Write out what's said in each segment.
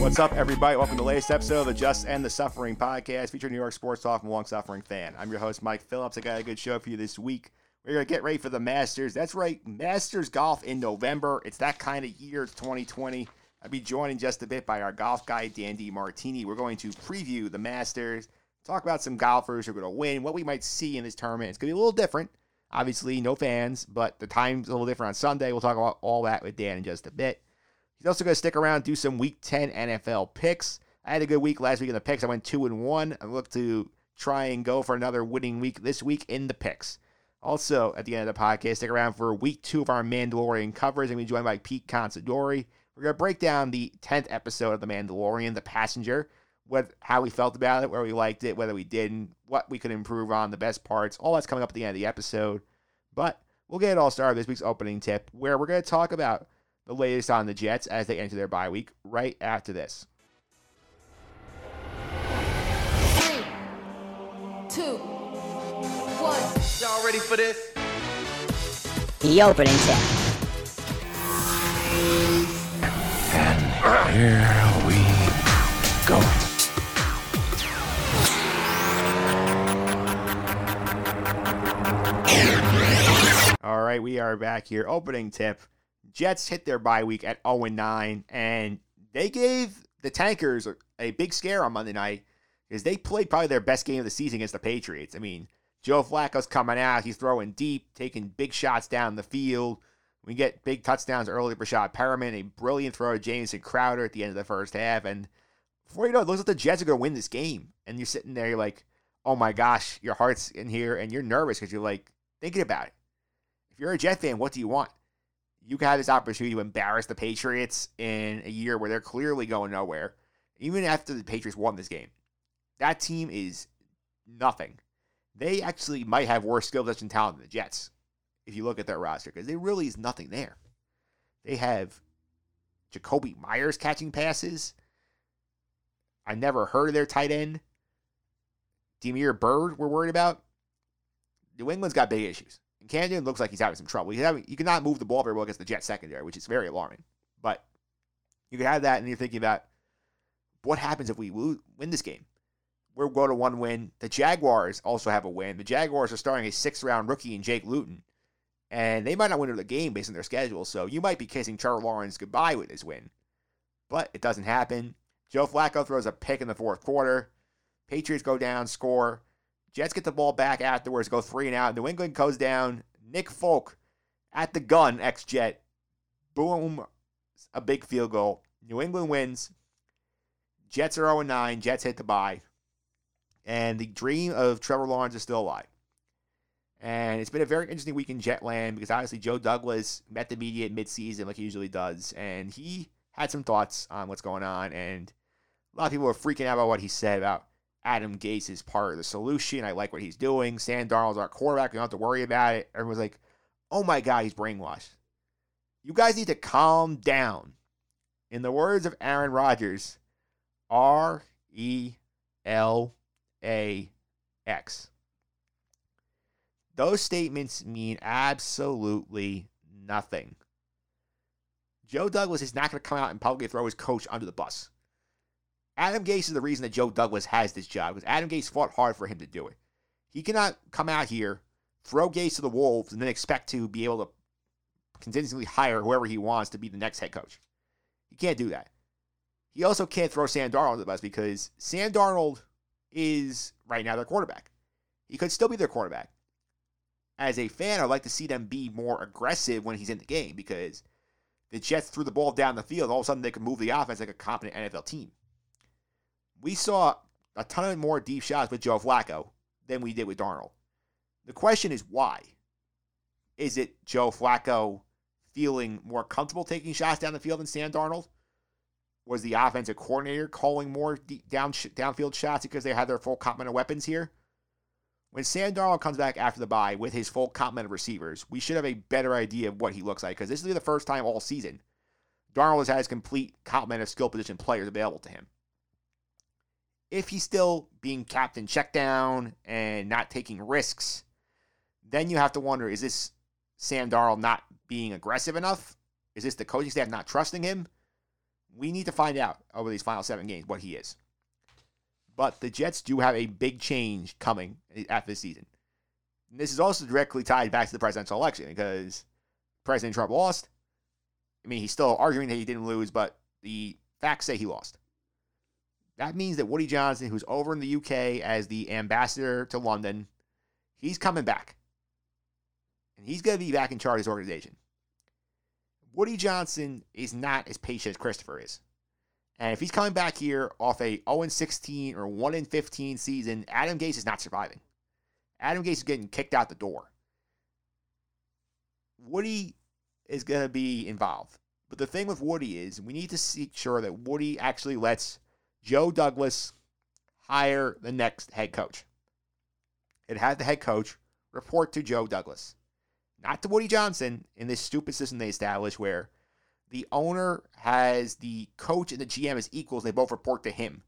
What's up, everybody? Welcome to the latest episode of the Just End the Suffering podcast, featuring New York sports talk from a long suffering fan. I'm your host, Mike Phillips. I got a good show for you this week. We're going to get ready for the Masters. That's right, Masters golf in November. It's that kind of year. It's 2020. I'll be joined in just a bit by our golf guy, Dan Martini. We're going to preview the Masters, talk about some golfers who are going to win, what we might see in this tournament. It's going to be a little different. Obviously, no fans, but the time's a little different on Sunday. We'll talk about all that with Dan in just a bit. He's also going to stick around, do some Week 10 NFL picks. I had a good week last week in the picks. I went two and one. I look to try and go for another winning week this week in the picks. Also, at the end of the podcast, stick around for week two of our Mandalorian coverage. I'm going to be joined by Pete Considori. We're going to break down the 10th episode of The Mandalorian, The Passenger, what how we felt about it, where we liked it, whether we didn't, what we could improve on, the best parts. All that's coming up at the end of the episode. But we'll get it all started this week's opening tip, where we're going to talk about the latest on the Jets as they enter their bye week right after this. Three, two, one. Y'all ready for this? The opening tip. And here we go. All right, we are back here. Opening tip. Jets hit their bye week at 0 9, and they gave the Tankers a, big scare on Monday night because they played probably their best game of the season against the Patriots. I mean, Joe Flacco's coming out, he's throwing deep, taking big shots down the field. We get big touchdowns early for Breshad Perriman, a brilliant throw to Jamison Crowder at the end of the first half. And before you know it, it looks like the Jets are going to win this game. And you're sitting there, you're like, oh my gosh, your heart's in here, and you're nervous because you're like thinking about it. If you're a Jet fan, what do you want? You have this opportunity to embarrass the Patriots in a year where they're clearly going nowhere, even after the Patriots won this game. That team is nothing. They actually might have worse skill position talent than the Jets if you look at their roster because there really is nothing there. They have Jakobi Meyers catching passes. I never heard of their tight end. Damiere Byrd, we're worried about. New England's got big issues. And looks like he's having some trouble. He's having, you cannot move the ball very well against the Jets secondary, which is very alarming. But you can have that, and you're thinking about what happens if we win this game. We're going to one win. The Jaguars also have a win. The Jaguars are starting a sixth round rookie in Jake Luton, and they might not win the game based on their schedule. So you might be kissing Trevor Lawrence goodbye with this win, but it doesn't happen. Joe Flacco throws a pick in the fourth quarter. Patriots go down, score. Jets get the ball back afterwards, go three and out. New England goes down. Nick Folk at the gun, ex Jet. Boom, a big field goal. New England wins. Jets are 0 9. Jets hit the bye. And the dream of Trevor Lawrence is still alive. And it's been a very interesting week in Jetland because obviously Joe Douglas met the media at midseason like he usually does. And he had some thoughts on what's going on. And a lot of people were freaking out about what he said about Adam Gase is part of the solution. I like what he's doing. Sam Darnold's our quarterback. We don't have to worry about it. Everyone's like, oh my God, he's brainwashed. You guys need to calm down. In the words of Aaron Rodgers, R E L A X. Those statements mean absolutely nothing. Joe Douglas is not going to come out and publicly throw his coach under the bus. Adam Gase is the reason that Joe Douglas has this job because Adam Gase fought hard for him to do it. He cannot come out here, throw Gase to the wolves, and then expect to be able to consistently hire whoever he wants to be the next head coach. He can't do that. He also can't throw Sam Darnold under the bus because Sam Darnold is right now their quarterback. He could still be their quarterback. As a fan, I'd like to see them be more aggressive when he's in the game because the Jets threw the ball down the field. All of a sudden, they could move the offense like a competent NFL team. We saw a ton of more deep shots with Joe Flacco than we did with Darnold. The question is why? Is it Joe Flacco feeling more comfortable taking shots down the field than Sam Darnold? was the offensive coordinator calling more down downfield shots because they had their full complement of weapons here? When Sam Darnold comes back after the bye with his full complement of receivers, we should have a better idea of what he looks like because this is the first time all season Darnold has had his complete complement of skill position players available to him. If he's still being captain check down and not taking risks, then you have to wonder is this Sam Darnold not being aggressive enough? Is this the coaching staff not trusting him? We need to find out over these final seven games what he is. But the Jets do have a big change coming after this season. And this is also directly tied back to the presidential election because President Trump lost. I mean, he's still arguing that he didn't lose, but the facts say he lost. That means that Woody Johnson, who's over in the UK as the ambassador to London, he's coming back. And he's going to be back in charge of his organization. Woody Johnson is not as patient as Christopher is. And if he's coming back here off a 0 16 or 1 15 season, Adam Gase is not surviving. Adam Gase is getting kicked out the door. Woody is going to be involved. But the thing with Woody is we need to see sure that Woody actually lets Joe Douglas hire the next head coach. It had the head coach report to Joe Douglas, not to Woody Johnson in this stupid system they established where the owner has the coach and the GM as equals. They both report to him.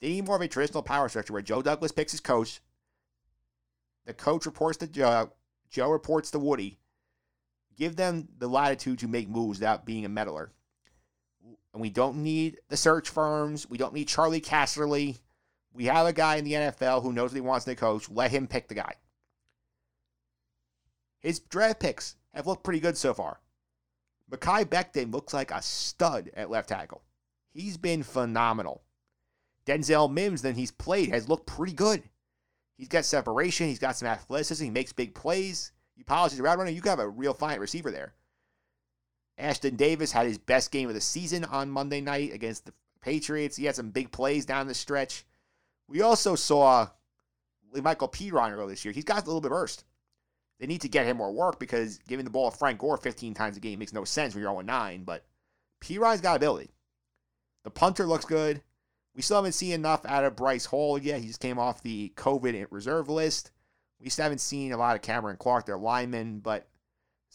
They need more of a traditional power structure where Joe Douglas picks his coach. The coach reports to Joe. Joe reports to Woody. Give them the latitude to make moves without being a meddler. And we don't need the search firms. We don't need Charley Casserly. We have a guy in the NFL who knows what he wants to coach. Let him pick the guy. His draft picks have looked pretty good so far. Mekhi Becton looks like a stud at left tackle. He's been phenomenal. Denzel Mims, then he's played, has looked pretty good. He's got separation. He's got some athleticism. He makes big plays. You polish his route runner. You have a real fine receiver there. Ashtyn Davis had his best game of the season on Monday night against the Patriots. He had some big plays down the stretch. We also saw La'Mical Perine earlier this year. He's got a little bit burst. They need to get him more work because giving the ball to Frank Gore 15 times a game makes no sense when you're 0 9. But Perine's got ability. The punter looks good. We still haven't seen enough out of Bryce Hall yet. He just came off the COVID reserve list. We still haven't seen a lot of Cameron Clark, their lineman, but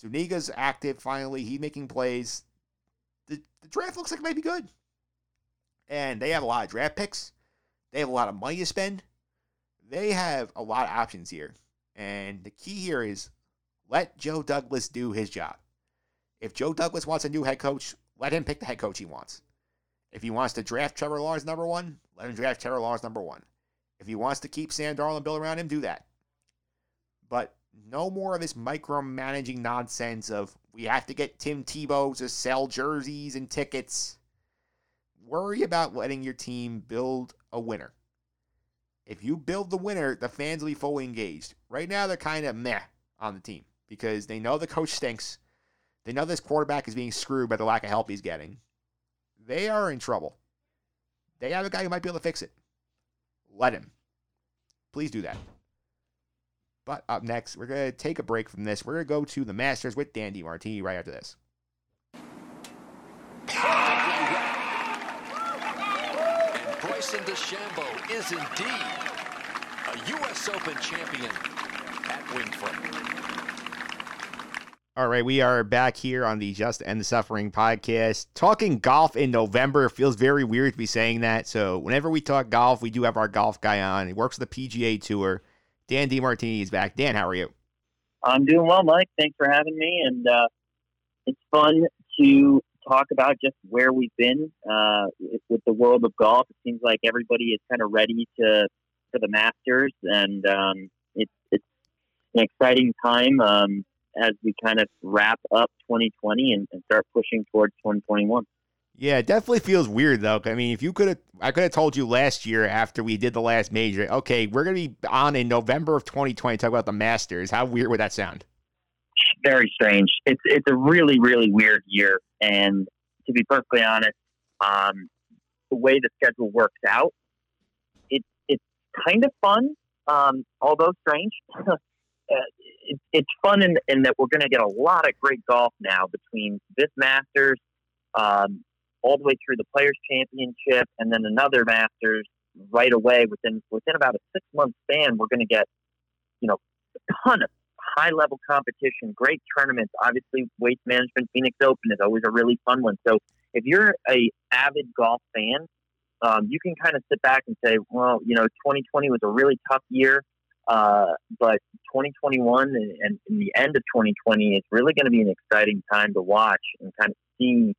Zuniga's active finally. He's making plays. The, the draft looks like it might be good. And they have a lot of draft picks. They have a lot of money to spend. They have a lot of options here. And the key here is let Joe Douglas do his job. If Joe Douglas wants a new head coach, let him pick the head coach he wants. If he wants to draft Trevor Lawrence number one, let him draft Trevor Lawrence number one. If he wants to keep Sam Darnold and build around him, do that. But no more of this micromanaging nonsense of we have to get Tim Tebow to sell jerseys and tickets. Worry about letting your team build a winner. If you build the winner, the fans will be fully engaged. Right now, they're kind of meh on the team because they know the coach stinks. They know this quarterback is being screwed by the lack of help he's getting. They are in trouble. They have a guy who might be able to fix it. Let him. Please do that. But up next, we're going to take a break from this. We're going to go to the Masters with Dan Martini right after this. And Bryson DeChambeau is indeed a U.S. Open champion at Winged Foot. All right, we are back here on the Just End the Suffering podcast. Talking golf in November feels very weird to be saying that. So, whenever we talk golf, we do have our golf guy on. He works with the PGA Tour. Dan DiMartini is back. Dan, how are you? I'm doing well, Mike. Thanks for having me. And uh, it's fun to talk about just where we've been uh, with the world of golf. It seems like everybody is kind of ready to for the Masters, and um, it's it's an exciting time um, as we kind of wrap up 2020 and, and start pushing towards 2021. Yeah, it definitely feels weird though. I mean, if you could have, I could have told you last year after we did the last major, okay, we're gonna be on in November of 2020 talk about the Masters. How weird would that sound? Very strange. It's it's a really really weird year, and to be perfectly honest, um, the way the schedule works out, it it's kind of fun, um, although strange. uh, it, it's fun in, in that we're going to get a lot of great golf now between this Masters, um, all the way through the Players Championship, and then another Masters right away within within about a six month span. We're going to get you know a ton of high level competition, great tournaments. Obviously, Waste Management Phoenix Open is always a really fun one. So if you're a avid golf fan, um, you can kind of sit back and say, well, you know, 2020 was a really tough year. Uh, but 2021 and, and, and the end of 2020 is really going to be an exciting time to watch and kind of see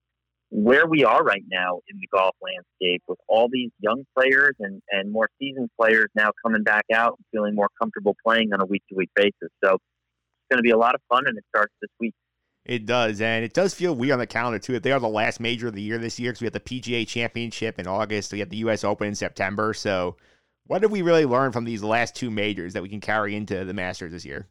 where we are right now in the golf landscape with all these young players and, and more seasoned players now coming back out and feeling more comfortable playing on a week to week basis. So it's going to be a lot of fun and it starts this week. It does, and it does feel weird on the calendar too. If they are the last major of the year this year, because we have the PGA Championship in August, we have the U.S. Open in September. So, what did we really learn from these last two majors that we can carry into the Masters this year?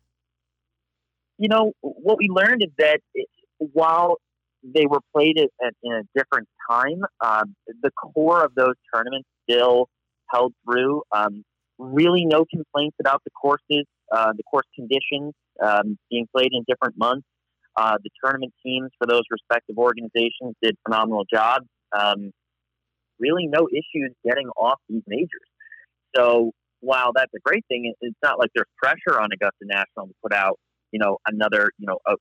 You know, what we learned is that it, while they were played at, at, in a different time, um, the core of those tournaments still held through. Um, really, no complaints about the courses, uh, the course conditions um, being played in different months. Uh, the tournament teams for those respective organizations did phenomenal jobs. Um, really, no issues getting off these majors. So while that's a great thing, it's not like there's pressure on Augusta National to put out, you know, another, you know, a,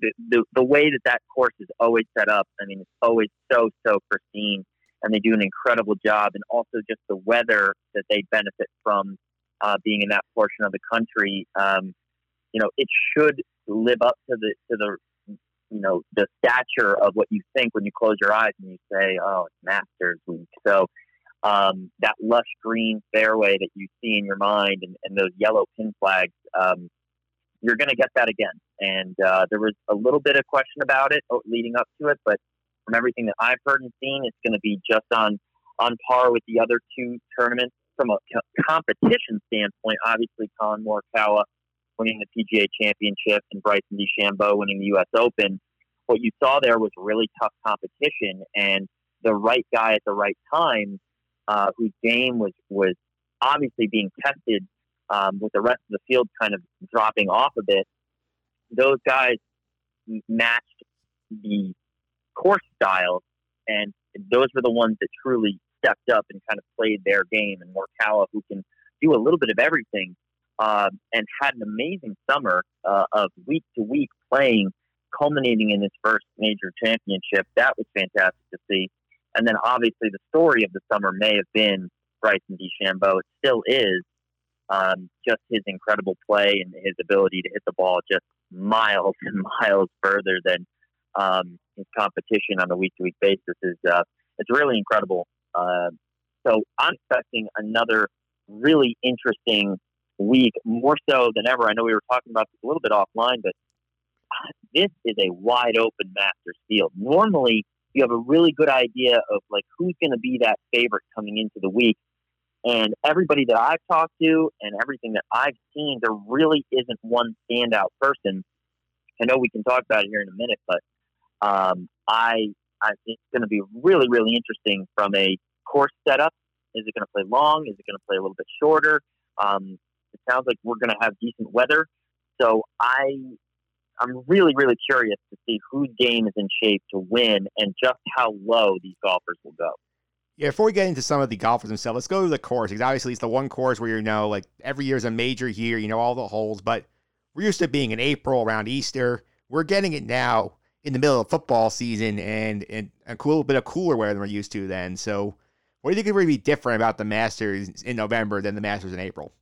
the, the way that that course is always set up. I mean, it's always so so pristine, and they do an incredible job. And also just the weather that they benefit from uh, being in that portion of the country. Um, you know, it should live up to the to the you know the stature of what you think when you close your eyes and you say, "Oh, it's Masters Week." So um, that lush green fairway that you see in your mind and, and those yellow pin flags, um, you're going to get that again. And uh, there was a little bit of question about it oh, leading up to it, but from everything that I've heard and seen, it's going to be just on on par with the other two tournaments from a competition standpoint. Obviously, Collin Morikawa winning the PGA Championship and Bryson DeChambeau winning the U.S. Open. What you saw there was really tough competition and the right guy at the right time, uh, whose game was was obviously being tested um, with the rest of the field kind of dropping off a bit. Those guys matched the course styles, and those were the ones that truly stepped up and kind of played their game. And Morikawa, who can do a little bit of everything, uh, and had an amazing summer uh, of week to week playing, culminating in his first major championship. That was fantastic to see. And then obviously the story of the summer may have been Bryson DeChambeau. It still is. Um, just his incredible play and his ability to hit the ball just miles and miles further than um, his competition on a week to week basis is uh, it's really incredible. Uh, so I'm expecting another really interesting week, more so than ever. I know we were talking about this a little bit offline, but this is a wide open Masters field. Normally, you have a really good idea of like who's going to be that favorite coming into the week. And everybody that I've talked to and everything that I've seen, there really isn't one standout person. I know we can talk about it here in a minute, but um, I I it's going to be really really interesting from a course setup. Is it going to play long? Is it going to play a little bit shorter? Um, it sounds like we're going to have decent weather. So I, I'm really, really curious to see whose game is in shape to win and just how low these golfers will go. Yeah, before we get into some of the golfers themselves, let's go to the course because obviously it's the one course where you know, like every year is a major year, you know all the holes, but we're used to being in April around Easter. We're getting it now in the middle of football season and, and a cool bit of cooler weather than we're used to then. So, what do you think would be different about the Masters in November than the Masters in April?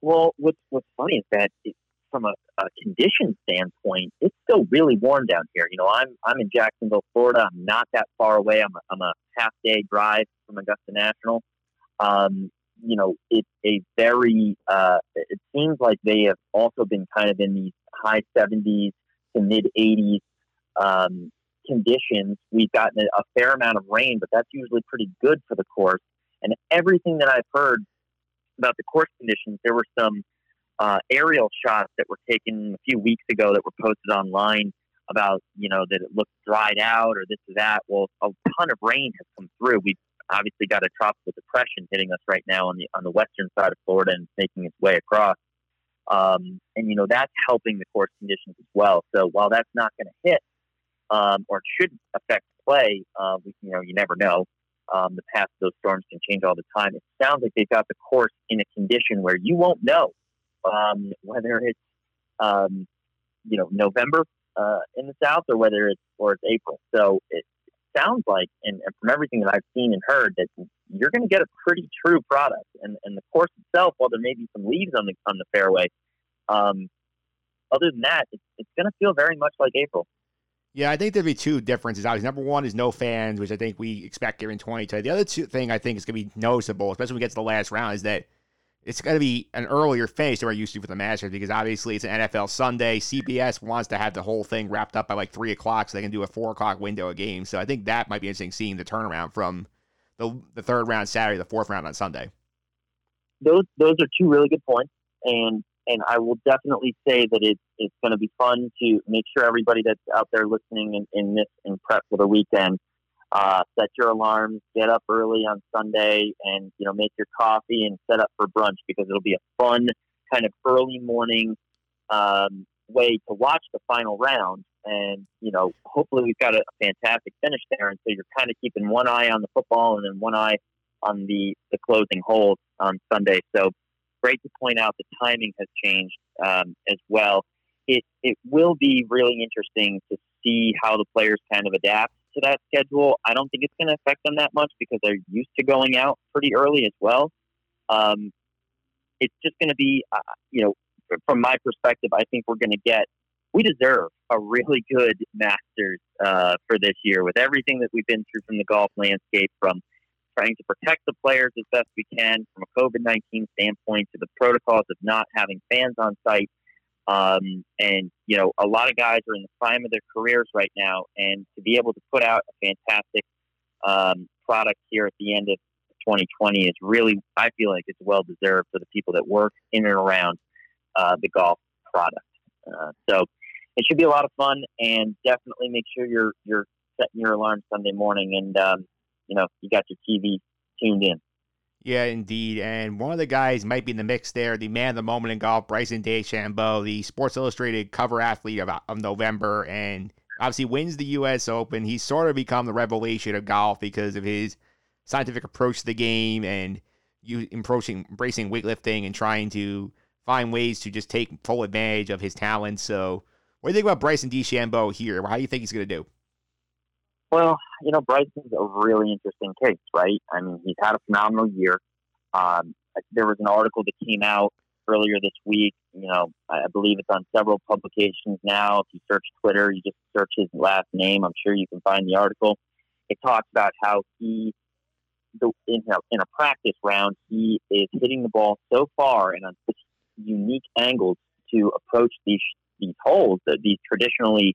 Well, what's what's funny is that it, from a, a condition standpoint, it's still really warm down here. You know, I'm I'm in Jacksonville, Florida. I'm not that far away. I'm a, I'm a half day drive from Augusta National. Um, you know, it's a very. Uh, it seems like they have also been kind of in these high 70s to mid 80s um, conditions. We've gotten a, a fair amount of rain, but that's usually pretty good for the course. And everything that I've heard about the course conditions, there were some uh, aerial shots that were taken a few weeks ago that were posted online about you know that it looked dried out or this or that. Well, a ton of rain has come through. We've obviously got a tropical depression hitting us right now on the on the western side of Florida and making its way across. Um, and you know that's helping the course conditions as well. So while that's not going to hit um, or shouldn't affect play. Uh, we, you know, you never know. Um, the path of those storms can change all the time. It sounds like they've got the course in a condition where you won't know um, whether it's um, you know November uh, in the south or whether it's or it's April. So it sounds like, and, and from everything that I've seen and heard, that you're going to get a pretty true product. And, and the course itself, while there may be some leaves on the on the fairway, um, other than that, it's, it's going to feel very much like April. Yeah, I think there'd be two differences. Obviously, number one is no fans, which I think we expect here in 2020. The other two thing I think is going to be noticeable, especially when we get to the last round, is that it's going to be an earlier finish than we're used to for the Masters because obviously it's an NFL Sunday. CBS wants to have the whole thing wrapped up by like three o'clock so they can do a four o'clock window of game. So I think that might be interesting seeing the turnaround from the the third round Saturday, the fourth round on Sunday. Those those are two really good points, and and I will definitely say that it's it's going to be fun to make sure everybody that's out there listening in, in this in prep for the weekend uh, set your alarms, get up early on Sunday, and you know make your coffee and set up for brunch because it'll be a fun kind of early morning um, way to watch the final round. And you know, hopefully we've got a fantastic finish there, and so you're kind of keeping one eye on the football and then one eye on the the closing holes on Sunday. So great to point out the timing has changed um, as well. It it will be really interesting to see how the players kind of adapt to that schedule. I don't think it's going to affect them that much because they're used to going out pretty early as well. Um, it's just going to be, uh, you know, from my perspective, I think we're going to get. We deserve a really good Masters uh, for this year with everything that we've been through from the golf landscape, from trying to protect the players as best we can from a COVID 19 standpoint to the protocols of not having fans on site. Um, and, you know, a lot of guys are in the prime of their careers right now. And to be able to put out a fantastic um, product here at the end of 2020 is really, I feel like it's well deserved for the people that work in and around uh, the golf product. Uh, so it should be a lot of fun and definitely make sure you're, you're setting your alarm Sunday morning and, um, you know, you got your TV tuned in. Yeah, indeed. And one of the guys might be in the mix there, the man of the moment in golf, Bryson DeChambeau, the Sports Illustrated cover athlete of, of November, and obviously wins the U.S. Open. He's sort of become the revelation of golf because of his scientific approach to the game and you embracing, embracing weightlifting and trying to find ways to just take full advantage of his talents. So, what do you think about Bryson DeChambeau here? How do you think he's going to do? Well, you know, Bryson's a really interesting case, right? I mean, he's had a phenomenal year. Um, there was an article that came out earlier this week. You know, I believe it's on several publications now. If you search Twitter, you just search his last name. I'm sure you can find the article. It talks about how he, in a, in a practice round, he is hitting the ball so far and on such unique angles to approach these these holes that these traditionally,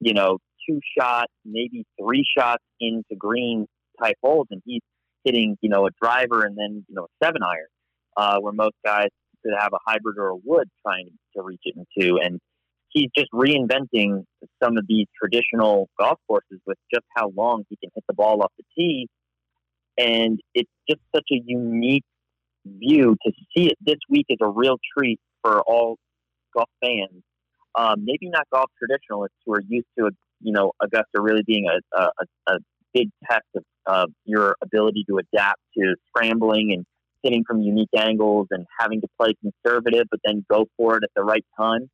you know, two shot, maybe three shots into green type holes, and he's hitting, you know, a driver and then, you know, a seven iron, uh, where most guys could have a hybrid or a wood trying to reach it into. And he's just reinventing some of these traditional golf courses with just how long he can hit the ball off the tee. And it's just such a unique view to see it this week is a real treat for all golf fans. Um, maybe not golf traditionalists who are used to a you know Augusta really being a, a, a big test of, of your ability to adapt to scrambling and hitting from unique angles and having to play conservative, but then go for it at the right time.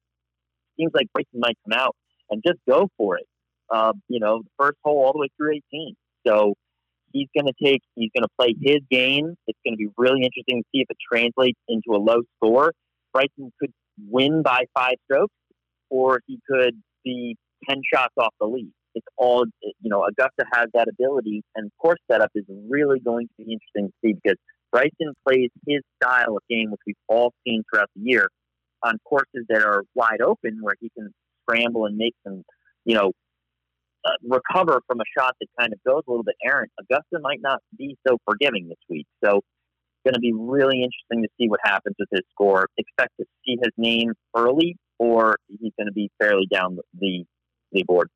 Seems like Bryson might come out and just go for it. Uh, you know, the first hole all the way through 18. So he's going to take, he's going to play his game. It's going to be really interesting to see if it translates into a low score. Bryson could win by five strokes, or he could be 10 shots off the lead. It's all, you know, Augusta has that ability, and course setup is really going to be interesting to see because Bryson plays his style of game, which we've all seen throughout the year, on courses that are wide open where he can scramble and make some, you know, uh, recover from a shot that kind of goes a little bit errant. Augusta might not be so forgiving this week. So it's going to be really interesting to see what happens with his score. Expect to see his name early, or he's going to be fairly down the board.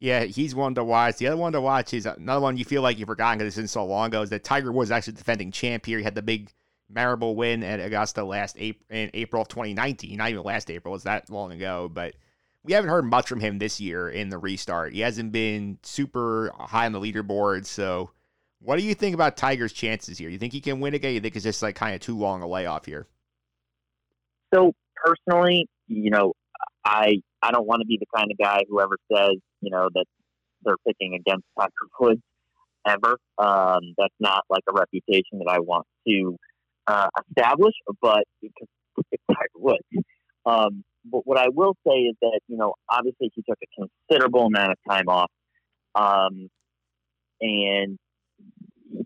Yeah, he's one to watch. The other one to watch is another one you feel like you've forgotten because it's been so long ago. Is that Tiger Woods actually defending champ here? He had the big memorable win at Augusta last April in April of 2019. Not even last April; it's that long ago. But we haven't heard much from him this year in the restart. He hasn't been super high on the leaderboard. So, what do you think about Tiger's chances here? You think he can win again? You think it's just like kind of too long a layoff here? So personally, you know, I I don't want to be the kind of guy who ever says, you know, that they're picking against Tiger Woods ever. Um, that's not like a reputation that I want to uh, establish, but because it's Tiger Woods. Um, but what I will say is that, you know, obviously he took a considerable amount of time off. Um, and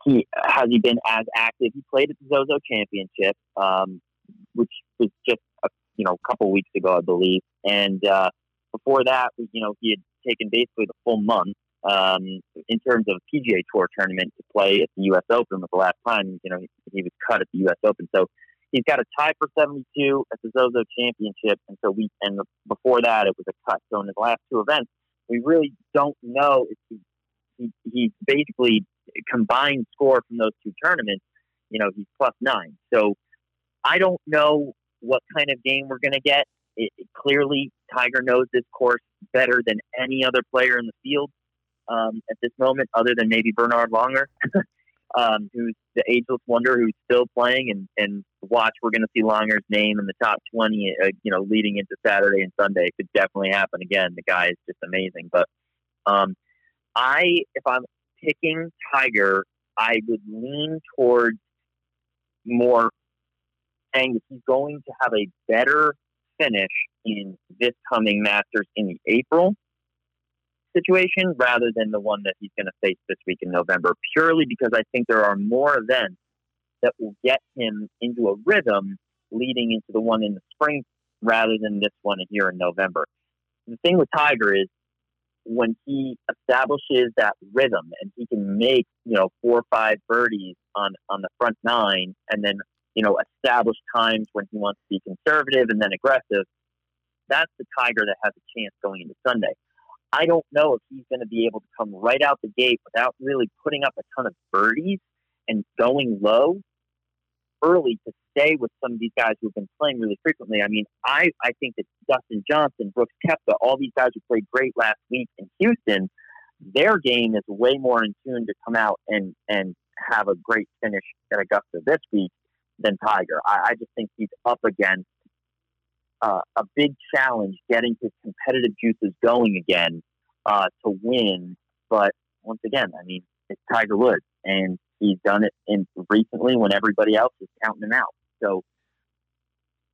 he has he been as active. He played at the Zozo Championship, um, which was just you know a couple weeks ago, I believe. And uh, before that, you know, he had taken basically the full month um, in terms of PGA Tour tournament to play at the U.S. Open. Was the last time you know he, he was cut at the U.S. Open, so he's got a tie for 72 at the Zozo Championship, and so we and before that it was a cut. So in his last two events, we really don't know if he, he he's basically combined score from those two tournaments. You know, he's plus nine. So I don't know what kind of game we're going to get. It, it, clearly, Tiger knows this course better than any other player in the field um, at this moment, other than maybe Bernhard Langer, um, who's the ageless wonder who's still playing. And, and watch, we're going to see Langer's name in the top 20, uh, you know, leading into Saturday and Sunday. It could definitely happen again. The guy is just amazing. But um, I, if I'm picking Tiger, I would lean towards more saying that he's going to have a better finish in this coming Masters in the April situation rather than the one that he's going to face this week in November, purely because I think there are more events that will get him into a rhythm leading into the one in the spring rather than this one here in November. The thing with Tiger is when he establishes that rhythm and he can make, you know, four or five birdies on, on the front nine and then, you know, establish times when he wants to be conservative and then aggressive, that's the Tiger that has a chance going into Sunday. I don't know if he's going to be able to come right out the gate without really putting up a ton of birdies and going low early to stay with some of these guys who have been playing really frequently. I mean, I, I think that Dustin Johnson, Brooks Koepka, all these guys who played great last week in Houston, their game is way more in tune to come out and, and have a great finish at Augusta this week than Tiger. I, I just think he's up against uh, a big challenge getting his competitive juices going again uh, to win. But once again, I mean, it's Tiger Woods, and he's done it in recently when everybody else is counting him out. So,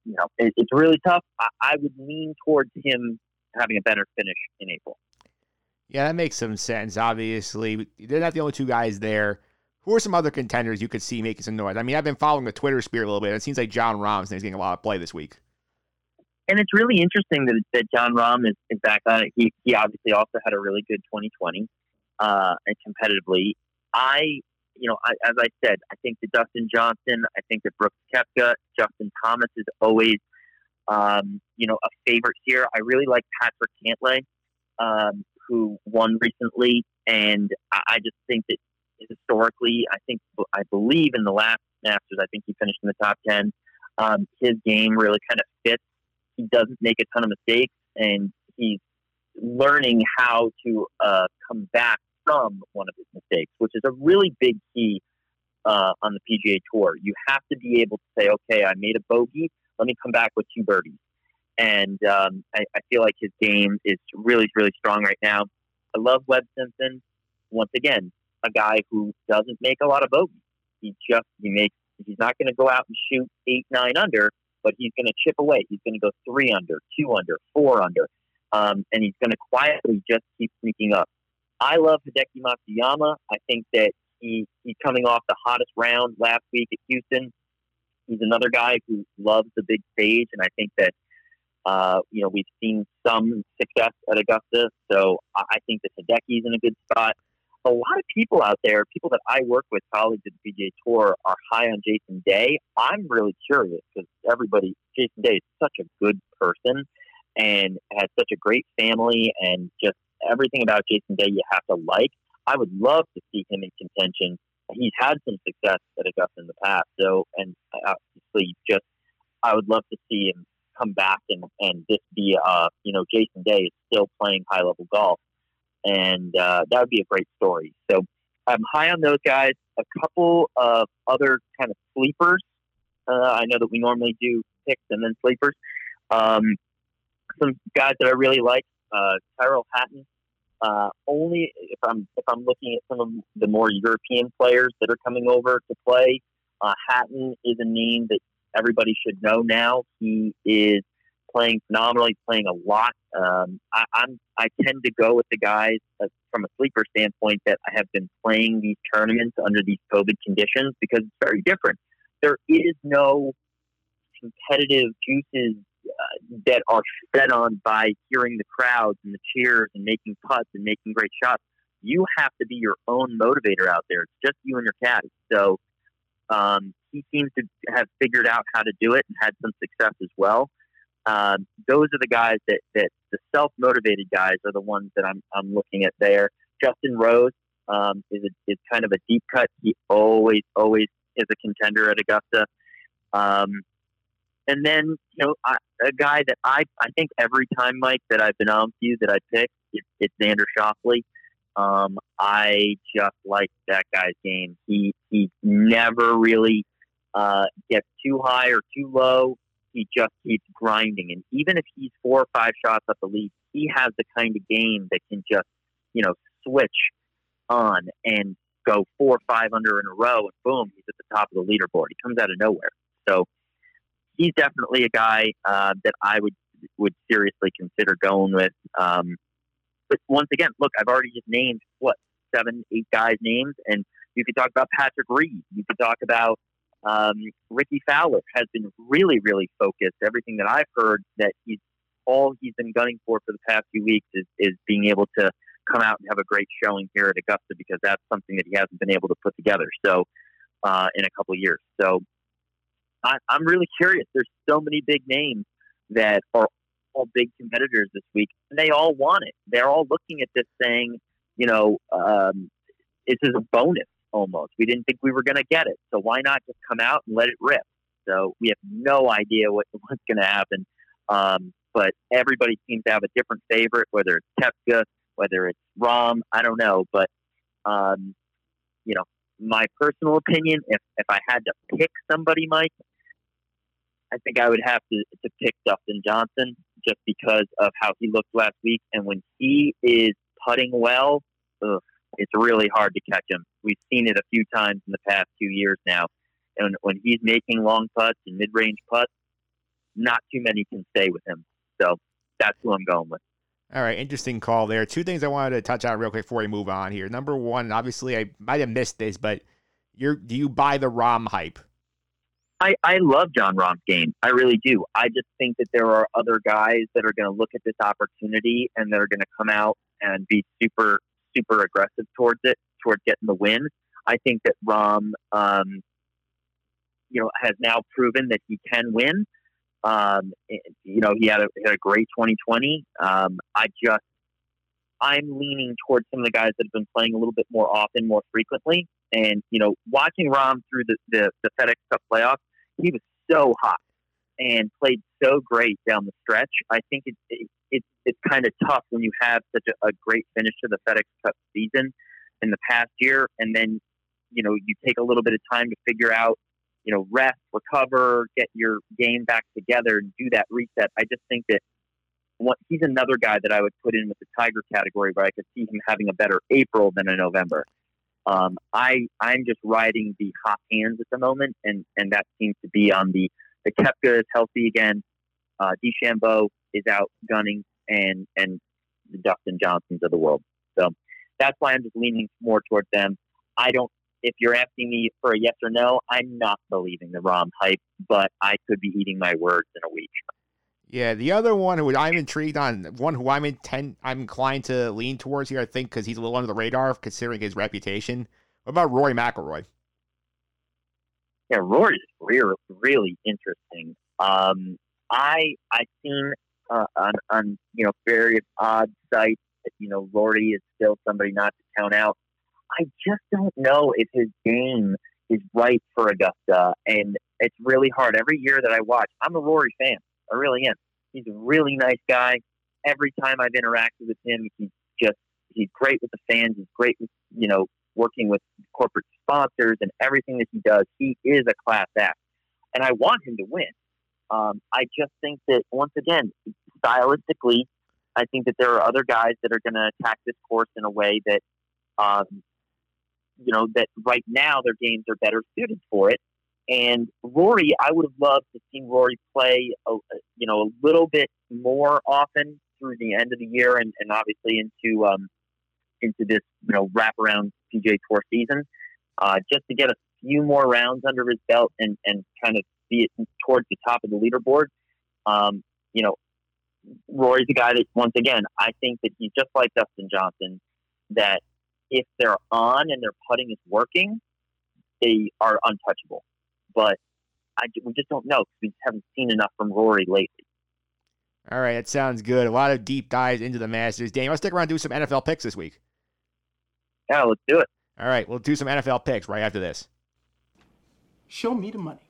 you know, it, it's really tough. I, I would lean towards him having a better finish in April. Yeah, that makes some sense. Obviously, they're not the only two guys there. Who are some other contenders you could see making some noise? I mean, I've been following the Twitter sphere a little bit. It seems like Jon Rahm's is getting a lot of play this week and it's really interesting that, that Jon Rahm is, is back on it. He, he obviously also had a really good 2020 uh, and competitively. I, you know, I, as I said, I think that Dustin Johnson, I think that Brooks Koepka, Justin Thomas is always, um, you know, a favorite here. I really like Patrick Cantlay, um, who won recently, and I just think that historically, I think I believe in the last Masters, I think he finished in the top ten. Um, his game really kind of fits he doesn't make a ton of mistakes and he's learning how to uh, come back from one of his mistakes, which is a really big key uh, on the PGA Tour. You have to be able to say, okay, I made a bogey. Let me come back with two birdies. And um, I, I feel like his game is really, really strong right now. I love Webb Simpson. Once again, a guy who doesn't make a lot of bogeys. He just he makes. He's not going to go out and shoot eight, nine under, but he's going to chip away. He's going to go three under, two under, four under, um, and he's going to quietly just keep sneaking up. I love Hideki Matsuyama. I think that he he's coming off the hottest round last week at Houston. He's another guy who loves the big stage, and I think that uh, you know we've seen some success at Augusta. So I think that Hideki's in a good spot a lot of people out there, people that I work with, colleagues at the PGA Tour, are high on Jason Day. I'm really curious because everybody, Jason Day is such a good person and has such a great family and just everything about Jason Day you have to like. I would love to see him in contention. He's had some success at Augusta in the past, so and obviously just I would love to see him come back and and just be uh you know Jason Day is still playing high level golf, and uh, that would be a great story. So I'm high on those guys. A couple of other kind of sleepers. Uh, I know that we normally do picks and then sleepers. Um, some guys that I really like. Uh, Tyrell Hatton. Uh, only if I'm if I'm looking at some of the more European players that are coming over to play. Uh, Hatton is a name that everybody should know now. He is playing phenomenally, playing a lot. Um, I, I'm I tend to go with the guys uh, from a sleeper standpoint that I have been playing these tournaments under these COVID conditions because it's very different. There is no competitive juices uh, that are fed on by hearing the crowds and the cheers and making putts and making great shots. You have to be your own motivator out there. It's just you and your caddy. So um, he seems to have figured out how to do it and had some success as well. Um, those are the guys that, that the self motivated guys are the ones that I'm, I'm looking at there. Justin Rose um, is, a, is kind of a deep cut. He always, always is a contender at Augusta. Um, and then, you know, I, a guy that I, I think every time, Mike, that I've been on with you that I pick, it, it's Xander Schauffele. Um, I just like that guy's game. He he never really uh, gets too high or too low. He just keeps grinding, and even if he's four or five shots up the lead, he has the kind of game that can just you know switch on and go four or five under in a row, and boom, he's at the top of the leaderboard. He comes out of nowhere. So he's definitely a guy uh, that I would would seriously consider going with. Um, but once again, look, I've already just named what seven, eight guys' names, and you could talk about Patrick Reed. You could talk about um, Rickie Fowler has been really, really focused. Everything that I've heard that he's all he's been gunning for for the past few weeks is, is being able to come out and have a great showing here at Augusta because that's something that he hasn't been able to put together. So uh, in a couple of years, so I, I'm really curious. There's so many big names that are all big competitors this week, and they all want it. They're all looking at this saying, you know, um, this is a bonus almost. We didn't think we were going to get it, so why not just come out and let it rip? So we have no idea what, what's going to happen. Um, but everybody seems to have a different favorite, whether it's Koepka, whether it's Rahm, I don't know. But, um, you know, my personal opinion, if, if I had to pick somebody, Mike, I think I would have to, to pick Dustin Johnson just because of how he looked last week. And when he is putting well, ugh, it's really hard to catch him. We've seen it a few times in the past two years now. And when he's making long putts and mid range putts, not too many can stay with him. So that's who I'm going with. All right, interesting call there. Two things I wanted to touch on real quick before we move on here. Number one, obviously I might have missed this, but you're do you buy the Rahm hype? I, I love Jon Rahm's game. I really do. I just think that there are other guys that are going to look at this opportunity and they're going to come out and be super, super aggressive towards it, towards getting the win. I think that Rahm, um, you know, has now proven that he can win. Um, you know, he had a, had a great 2020. Um, I just, I'm leaning towards some of the guys that have been playing a little bit more often, more frequently. And, you know, watching Rahm through the, the, the FedEx Cup playoffs, he was so hot and played so great down the stretch. I think it, it, it's kind of tough when you have such a, a great finish to the FedEx Cup season in the past year, and then you know you take a little bit of time to figure out, you know, rest, recover, get your game back together, and do that reset. I just think that he's another guy that I would put in with the Tiger category, where I could see him having a better April than a November. Um, I I'm just riding the hot hands at the moment, and and that seems to be on the the Koepka is healthy again. Uh, DeChambeau is out gunning, and and the Dustin Johnsons of the world. So that's why I'm just leaning more towards them. I don't. If you're asking me for a yes or no, I'm not believing the Rahm hype, but I could be eating my words in a week. Yeah, the other one who I'm intrigued on, one who I'm intent, I'm inclined to lean towards here, I think, because he's a little under the radar considering his reputation. What about Rory McIlroy? Yeah, Rory's really, really interesting. Um, I I've seen uh, on on you know various odd sites you know Rory is still somebody not to count out. I just don't know if his game is right for Augusta, and it's really hard. Every year that I watch, I'm a Rory fan. I really am. He's a really nice guy. Every time I've interacted with him, he's just he's great with the fans. He's great with you know working with corporate sponsors and everything that he does. He is a class act, and I want him to win. Um, I just think that once again, stylistically, I think that there are other guys that are going to attack this course in a way that, um, you know, that right now their games are better suited for it. And Rory, I would have loved to see Rory play, a, you know, a little bit more often through the end of the year, and, and obviously into um, into this, you know, wraparound PGA Tour season, uh, just to get a few more rounds under his belt and and kind of be it towards the top of the leaderboard. Um, you know, Rory's a guy that, once again, I think that he's just like Dustin Johnson, that if they're on and their putting is working, they are untouchable. But I, we just don't know because we haven't seen enough from Rory lately. All right, that sounds good. A lot of deep dives into the Masters. Daniel, let's stick around and do some NFL picks this week. Yeah, let's do it. All right, we'll do some NFL picks right after this. Show me the money.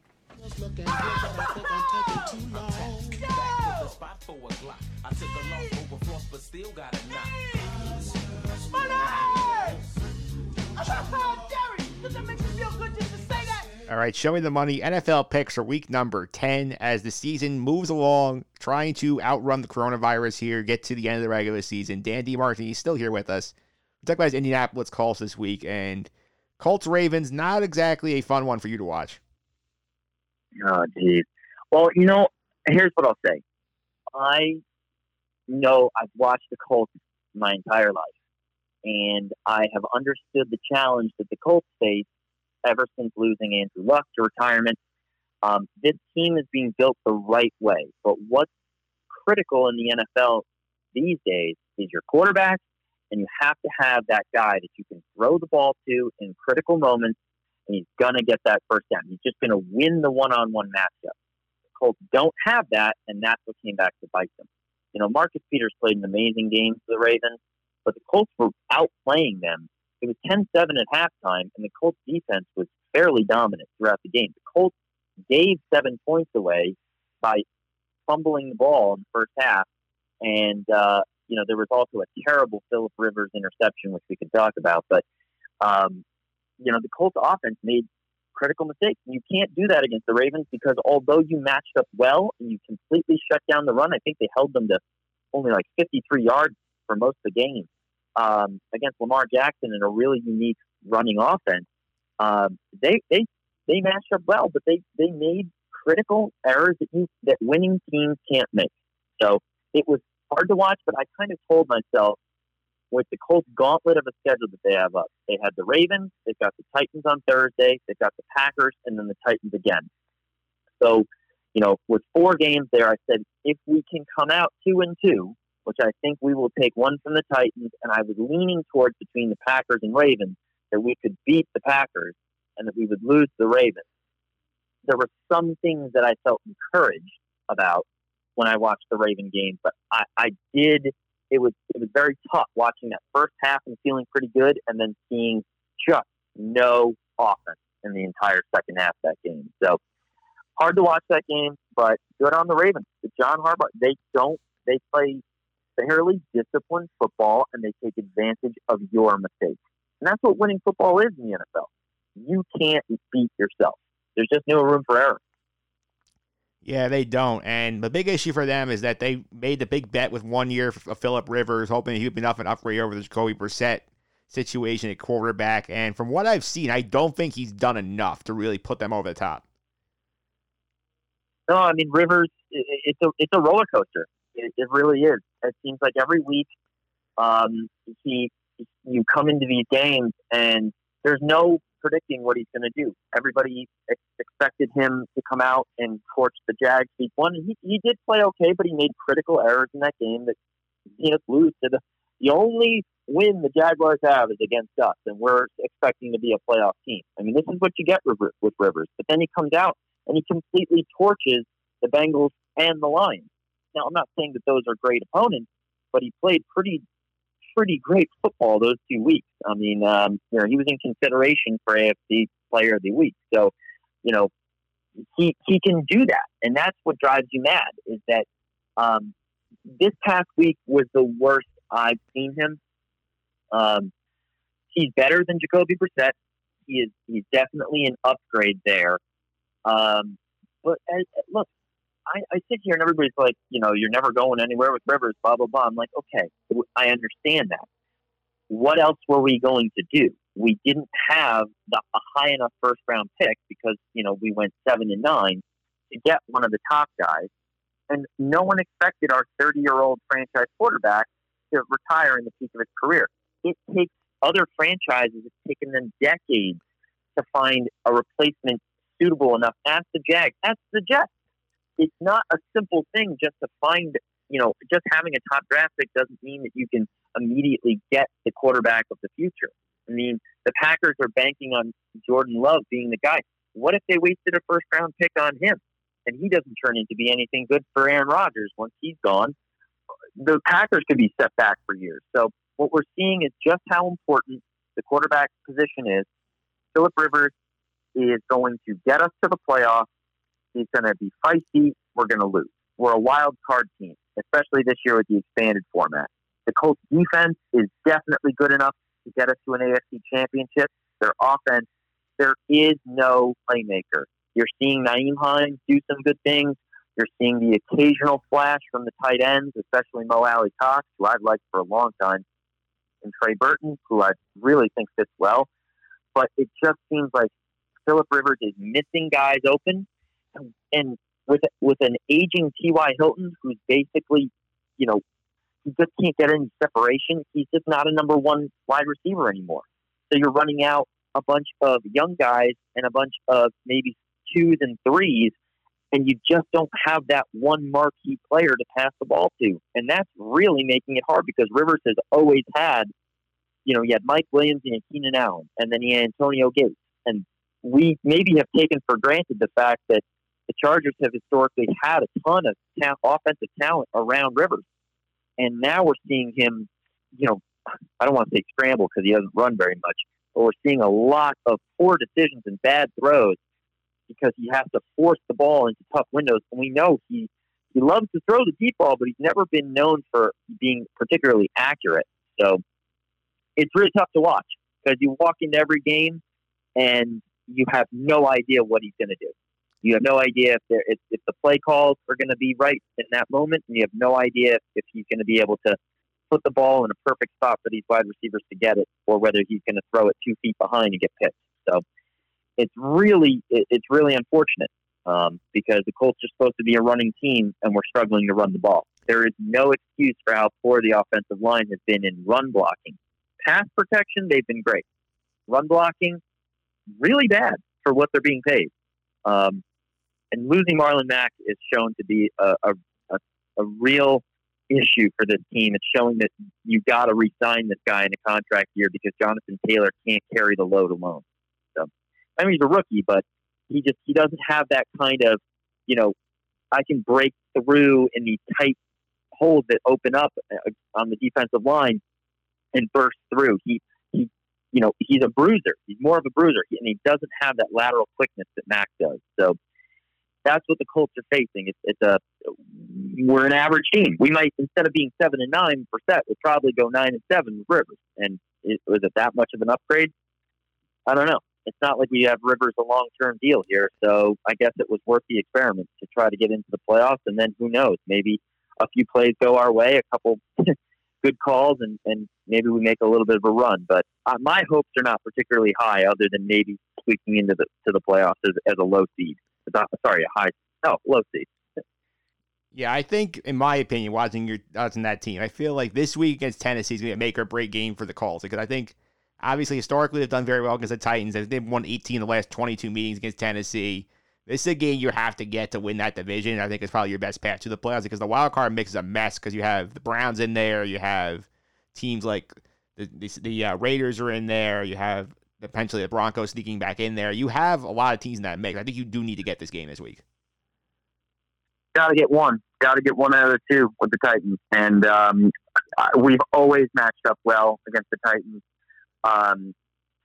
All right, show me the money. NFL picks for week number 10 as the season moves along, trying to outrun the coronavirus here, get to the end of the regular season. Dan DeMartini is still here with us. We talk about his Indianapolis Colts this week, and Colts Ravens, not exactly a fun one for you to watch. Ah, oh, geez. Well, you know, here's what I'll say. I know I've watched the Colts my entire life, and I have understood the challenge that the Colts face ever since losing Andrew Luck to retirement. Um, this team is being built the right way, but what's critical in the NFL these days is your quarterback, and you have to have that guy that you can throw the ball to in critical moments, and he's gonna get that first down. He's just gonna win the one-on-one matchup. The Colts don't have that, and that's what came back to bite them. You know, Marcus Peters played an amazing game for the Ravens, but the Colts were outplaying them. It was 10-7 at halftime, and the Colts defense was fairly dominant throughout the game. The Colts gave seven points away by fumbling the ball in the first half, and uh, you know there was also a terrible Philip Rivers interception, which we could talk about. But um, you know the Colts offense made critical mistakes. You can't do that against the Ravens because although you matched up well and you completely shut down the run, I think they held them to only like 53 yards for most of the game um, against Lamar Jackson in a really unique running offense. Um, they they they matched up well, but they they made critical errors that you that winning teams can't make. So it was hard to watch, but I kind of told myself with the Colts gauntlet of a schedule that they have up. They had the Ravens, they've got the Titans on Thursday, they've got the Packers, and then the Titans again. So, you know, with four games there, I said if we can come out two and two, which I think we will take one from the Titans, and I was leaning towards between the Packers and Ravens that we could beat the Packers and that we would lose the Ravens. There were some things that I felt encouraged about when I watched the Raven game, but I, I did. It was it was very tough watching that first half and feeling pretty good, and then seeing just no offense in the entire second half of that game. So hard to watch that game, but good on the Ravens. The John Harbaugh, they don't they play fairly disciplined football and they take advantage of your mistakes. And that's what winning football is in the NFL. You can't beat yourself. There's just no room for error. Yeah, they don't. And the big issue for them is that they made the big bet with one year of Philip Rivers, hoping he'd be enough an upgrade over the Jacoby Brissett situation at quarterback. And from what I've seen, I don't think he's done enough to really put them over the top. No, I mean Rivers. It's a it's a roller coaster. It, it really is. It seems like every week, um, he you come into these games and there's no predicting what he's going to do. Everybody ex- expected him to come out and torch the Jags one, and he, he did play okay, but he made critical errors in that game that you know lose to the the only win the Jaguars have is against us, and we're expecting to be a playoff team. I mean, this is what you get with Rivers. But then he comes out and he completely torches the Bengals and the Lions. Now, I'm not saying that those are great opponents, but he played pretty pretty great football those two weeks. I mean, um, you know, he was in consideration for AFC Player of the Week. So, you know, he he can do that, and that's what drives you mad. Is that um, this past week was the worst I've seen him. Um, he's better than Jacoby Brissett. He is he's definitely an upgrade there. Um, but as, look, I, I sit here and everybody's like, you know, you're never going anywhere with Rivers, blah blah blah. I'm like, okay, I understand that. What else were we going to do? We didn't have the, a high enough first round pick because you know we went seven and nine to get one of the top guys, and no one expected our 30 year old franchise quarterback to retire in the peak of his career. It takes other franchises. It's taken them decades to find a replacement suitable enough. Ask the Jags. Ask the Jets it's not a simple thing just to find, you know, just having a top draft pick doesn't mean that you can immediately get the quarterback of the future. I mean, the Packers are banking on Jordan Love being the guy. What if they wasted a first round pick on him and he doesn't turn into be anything good for Aaron Rodgers once he's gone? The Packers could be set back for years. So what we're seeing is just how important the quarterback position is. Philip Rivers is going to get us to the playoffs He's going to be feisty. We're going to lose. We're a wild card team, especially this year with the expanded format. The Colts defense is definitely good enough to get us to an AFC championship. Their offense, there is no playmaker. You're seeing Nyheim Hines do some good things. You're seeing the occasional flash from the tight ends, especially Mo Alie-Cox, who I've liked for a long time, and Trey Burton, who I really think fits well. But it just seems like Philip Rivers is missing guys open, and with with an aging T.Y. Hilton, who's basically, you know, he just can't get any separation. He's just not a number one wide receiver anymore. So you're running out a bunch of young guys and a bunch of maybe twos and threes, and you just don't have that one marquee player to pass the ball to. And that's really making it hard because Rivers has always had, you know, he had Mike Williams and Keenan Allen, and then he had Antonio Gates. And we maybe have taken for granted the fact that the Chargers have historically had a ton of ta- offensive talent around Rivers, and now we're seeing him. You know, I don't want to say scramble because he doesn't run very much, but we're seeing a lot of poor decisions and bad throws because he has to force the ball into tough windows. And we know he he loves to throw the deep ball, but he's never been known for being particularly accurate. So it's really tough to watch because you walk into every game and you have no idea what he's going to do. You have no idea if, if, if the play calls are going to be right in that moment, and you have no idea if, if he's going to be able to put the ball in a perfect spot for these wide receivers to get it, or whether he's going to throw it two feet behind and get picked. So it's really it, it's really unfortunate um, because the Colts are supposed to be a running team, and we're struggling to run the ball. There is no excuse for how poor the offensive line has been in run blocking. Pass protection, they've been great. Run blocking, really bad for what they're being paid. Um, and losing Marlon Mack is shown to be a, a, a, a real issue for this team. It's showing that you got to re-sign this guy in a contract year because Jonathan Taylor can't carry the load alone. So, I mean, he's a rookie, but he just he doesn't have that kind of, you know, I can break through in these tight holes that open up uh, on the defensive line and burst through. He he, you know, he's a bruiser. He's more of a bruiser, and he doesn't have that lateral quickness that Mack does. So that's what the Colts are facing. It's, it's a we're an average team. We might instead of being seven and nine percent, we'll probably go nine and seven with Rivers. And it, was it that much of an upgrade? I don't know. It's not like we have Rivers a long term deal here, so I guess it was worth the experiment to try to get into the playoffs. And then who knows? Maybe a few plays go our way, a couple good calls, and, and maybe we make a little bit of a run. But uh, my hopes are not particularly high, other than maybe squeaking into the to the playoffs as, as a low seed sorry, a high, no, low seed. Yeah, I think, in my opinion, watching your watching that team, I feel like this week against Tennessee is going to make or break game for the Colts because I think, obviously, historically they've done very well against the Titans. They've won 18 of the last 22 meetings against Tennessee. This is a game you have to get to win that division. I think it's probably your best path to the playoffs because the wild card mix is a mess because you have the Browns in there, you have teams like the the, the uh, Raiders are in there, you have potentially the Broncos sneaking back in there. You have a lot of teams in that mix. I think you do need to get this game this week. Got to get one. Got to get one out of the two with the Titans, and um, we've always matched up well against the Titans. Um,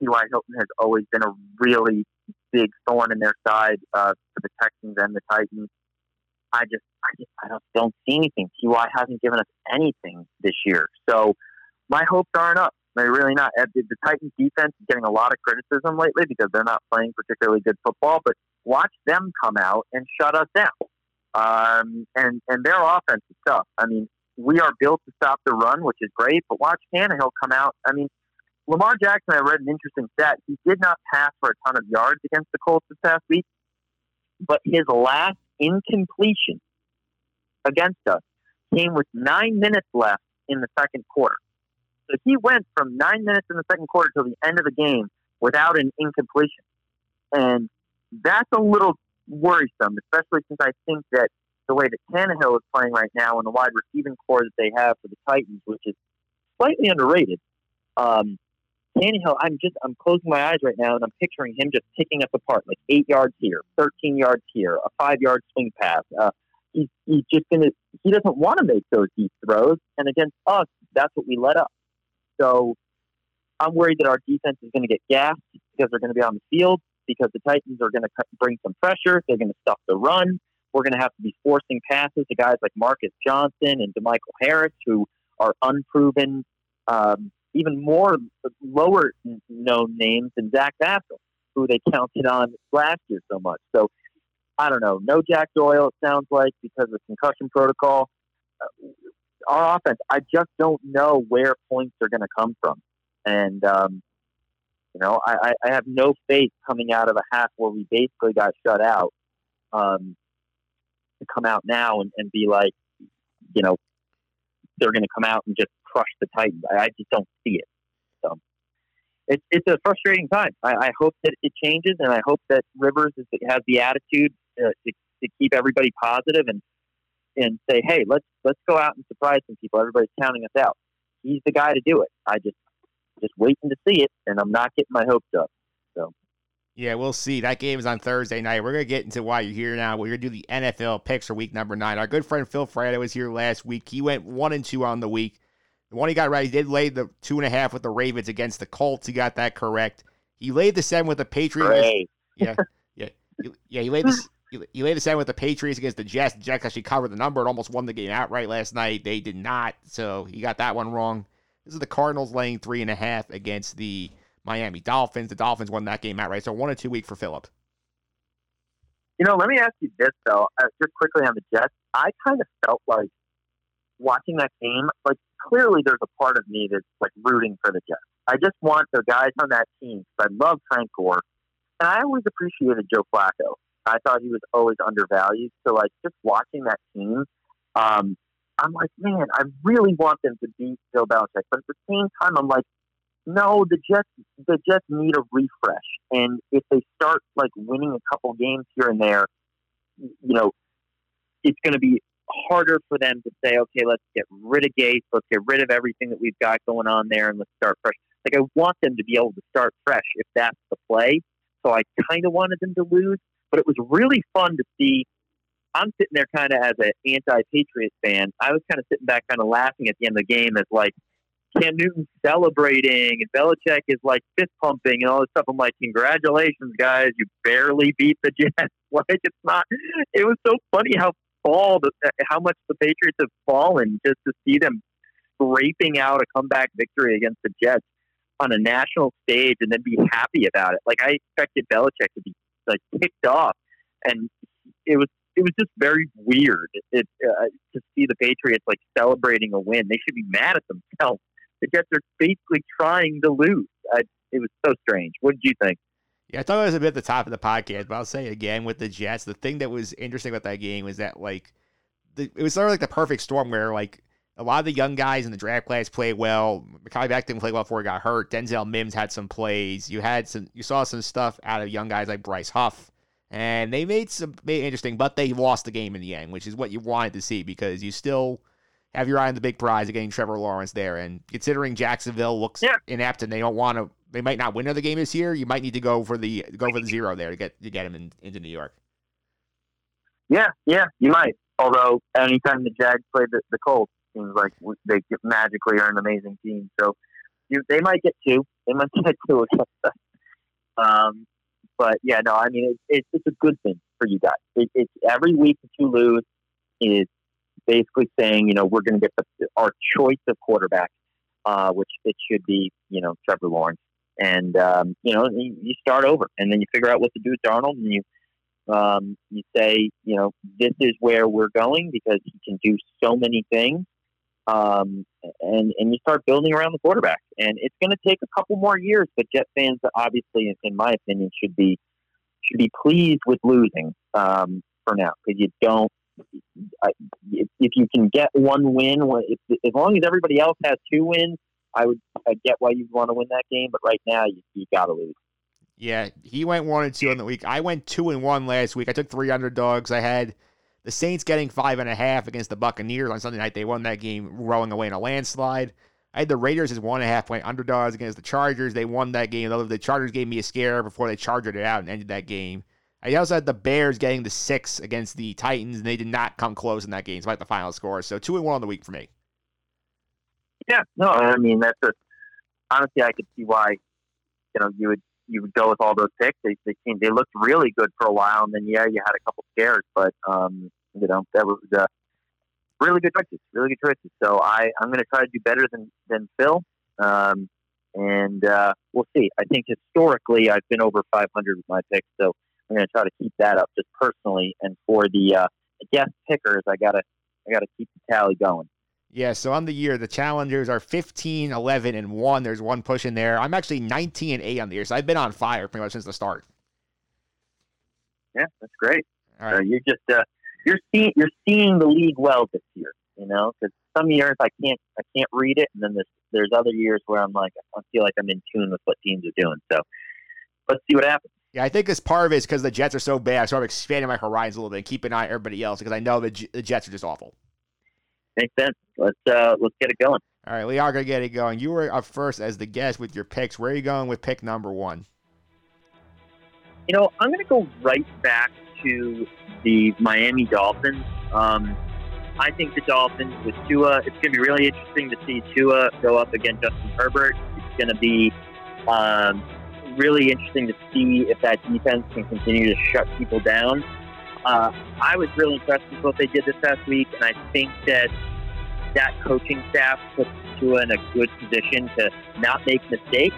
T.Y. Hilton has always been a really big thorn in their side uh, for the Texans and the Titans. I just, I just, I don't, don't see anything. Ty hasn't given us anything this year, so my hopes aren't up. They're really not. Uh, The Titans defense is getting a lot of criticism lately because they're not playing particularly good football. But watch them come out and shut us down. Um, and and their offense is tough. I mean, we are built to stop the run, which is great. But watch Tannehill come out. I mean, Lamar Jackson. I read an interesting stat. He did not pass for a ton of yards against the Colts this past week, but his last incompletion against us came with nine minutes left in the second quarter. So he went from nine minutes in the second quarter till the end of the game without an incompletion. And that's a little worrisome, especially since I think that the way that Tannehill is playing right now and the wide receiving core that they have for the Titans, which is slightly underrated. Um, Tannehill, I'm just I'm closing my eyes right now and I'm picturing him just picking us apart, like eight yards here, thirteen yards here, a five yard swing pass. Uh, he's he's just gonna he doesn't want to make those deep throws, and against us, that's what we let up. So I'm worried that our defense is going to get gassed because they're going to be on the field because the Titans are going to bring some pressure. They're going to stuff the run. We're going to have to be forcing passes to guys like Marcus Johnson and DeMichael Harris, who are unproven, um, even more lower known names than Zach Pascal, who they counted on last year so much. So I don't know. No Jack Doyle, it sounds like, because of concussion protocol. Uh, our offense, I just don't know where points are going to come from. And, um, you know, I, I, have no faith coming out of a half where we basically got shut out um, to come out now and, and be like, you know, they're going to come out and just crush the Titans. I, I just don't see it. So it's it's a frustrating time. I, I hope that it changes, and I hope that Rivers is, has the attitude to, to, to keep everybody positive and and say, hey, let's let's go out and surprise some people. Everybody's counting us out. He's the guy to do it. I just just waiting to see it, and I'm not getting my hopes up. So Yeah, we'll see. That game is on Thursday night. We're gonna get into why you're here now. We're gonna do the NFL picks for week number nine. Our good friend Phil Freda was here last week. He went one and two on the week. The one he got right, he did lay the two and a half with the Ravens against the Colts. He got that correct. He laid the seven with the Patriots. great. Yeah, yeah, yeah. He laid the he laid the seven with the Patriots against the Jets. The Jets actually covered the number and almost won the game outright last night. They did not, so he got that one wrong. This is the Cardinals laying three and a half against the Miami Dolphins. The Dolphins won that game outright. So one and two week for Philip. You know, let me ask you this though, uh, just quickly on the Jets. I kind of felt like watching that game, like clearly there's a part of me that's like rooting for the Jets. I just want the guys on that team. 'cause I love Frank Gore, and I always appreciated Joe Flacco. I thought he was always undervalued. So like just watching that team, um, I'm like, man, I really want them to beat Bill Belichick, but at the same time, I'm like, no, the Jets, the Jets need a refresh, and if they start like winning a couple games here and there, you know, it's going to be harder for them to say, okay, let's get rid of Gase, let's get rid of everything that we've got going on there, and let's start fresh. Like I want them to be able to start fresh if that's the play. So I kind of wanted them to lose, but it was really fun to see. I'm sitting there kind of as an anti-Patriots fan. I was kind of sitting back, kind of laughing at the end of the game as like Cam Newton celebrating and Belichick is like fist pumping and all this stuff. I'm like, congratulations, guys! You barely beat the Jets. like it's not. It was so funny how fall how much the Patriots have fallen just to see them scraping out a comeback victory against the Jets on a national stage and then be happy about it. Like I expected Belichick to be like kicked off, and it was it was just very weird it, uh, to see the Patriots like celebrating a win. They should be mad at themselves. The Jets are basically trying to lose. I, it was so strange. What did you think? Yeah, I thought it was a bit at the top of the podcast, but I'll say again with the Jets. The thing that was interesting about that game was that like the, it was sort of like the perfect storm where like a lot of the young guys in the draft class played well. Makai Beck didn't play well before he got hurt. Denzel Mims had some plays. You had some you saw some stuff out of young guys like Bryce Huff. And they made some made interesting, but they lost the game in the end, which is what you wanted to see because you still have your eye on the big prize of getting Trevor Lawrence there. And considering Jacksonville looks Yeah. inept and they don't want to they might not win another game this year, you might need to go for the go for the zero there to get to get him in, into New York. Yeah, yeah, you might. Although anytime the Jags play the, the Colts, seems like they magically are an amazing team. So you, they might get two. They might get two against us. Um, But yeah, no, I mean, it, it, it's a good thing for you guys. It, it's every week that you lose is basically saying, you know, we're going to get the, our choice of quarterback, uh, which it should be, you know, Trevor Lawrence. And, um, you know, you, you start over and then you figure out what to do with Darnold and you, um, you say, you know, this is where we're going because he can do so many things. Um, and, and you start building around the quarterback. And it's going to take a couple more years, but Jet fans, obviously, in, my opinion, should be should be pleased with losing um, for now because you don't. I, if, if you can get one win, if, as long as everybody else has two wins, I would I get why you want to win that game. But right now, you, you got to lose. Yeah, he went one and two in the week. I went two and one last week. I took three underdogs. I had the Saints getting five and a half against the Buccaneers on Sunday night. They won that game, rolling away in a landslide. I had the Raiders as one and a half point underdogs against the Chargers. They won that game. The Chargers gave me a scare before they charged it out and ended that game. I also had the Bears getting the six against the Titans, and they did not come close in that game, despite the final score. So two and one on the week for me. Yeah, no, I mean that's a honestly I could see why you know you would you would go with all those picks. They they came, they looked really good for a while, and then yeah, you had a couple scares, but um, you know that was uh, really good choices, really good choices. So I I'm going to try to do better than than Phil, um, and uh, we'll see. I think historically I've been over 500 with my picks, so I'm going to try to keep that up just personally. And for the uh, guest pickers, I gotta I gotta keep the tally going. Yeah, so on the year, the challengers are 15, 11, and 1. There's one push in there. I'm actually 19 and 8 on the year, so I've been on fire pretty much since the start. Yeah, that's great. All right. You're just uh, you're seeing you're seeing the league well this year, you know, because some years I can't I can't read it, and then there's there's other years where I'm like I feel like I'm in tune with what teams are doing. So let's see what happens. Yeah, I think as part of it is because the Jets are so bad, so I'm expanding my horizons a little bit and keep an eye on everybody else because I know the, J- the Jets are just awful. Makes sense. Let's uh, let's get it going. All right, we are gonna get it going. You were up first as the guest with your picks. Where are you going with pick number one? You know, I'm going to go right back to the Miami Dolphins. Um, I think the Dolphins with Tua, it's going to be really interesting to see Tua go up against Justin Herbert. It's going to be um, really interesting to see if that defense can continue to shut people down. Uh, I was really impressed with what they did this past week, and I think that that coaching staff puts Tua in a good position to not make mistakes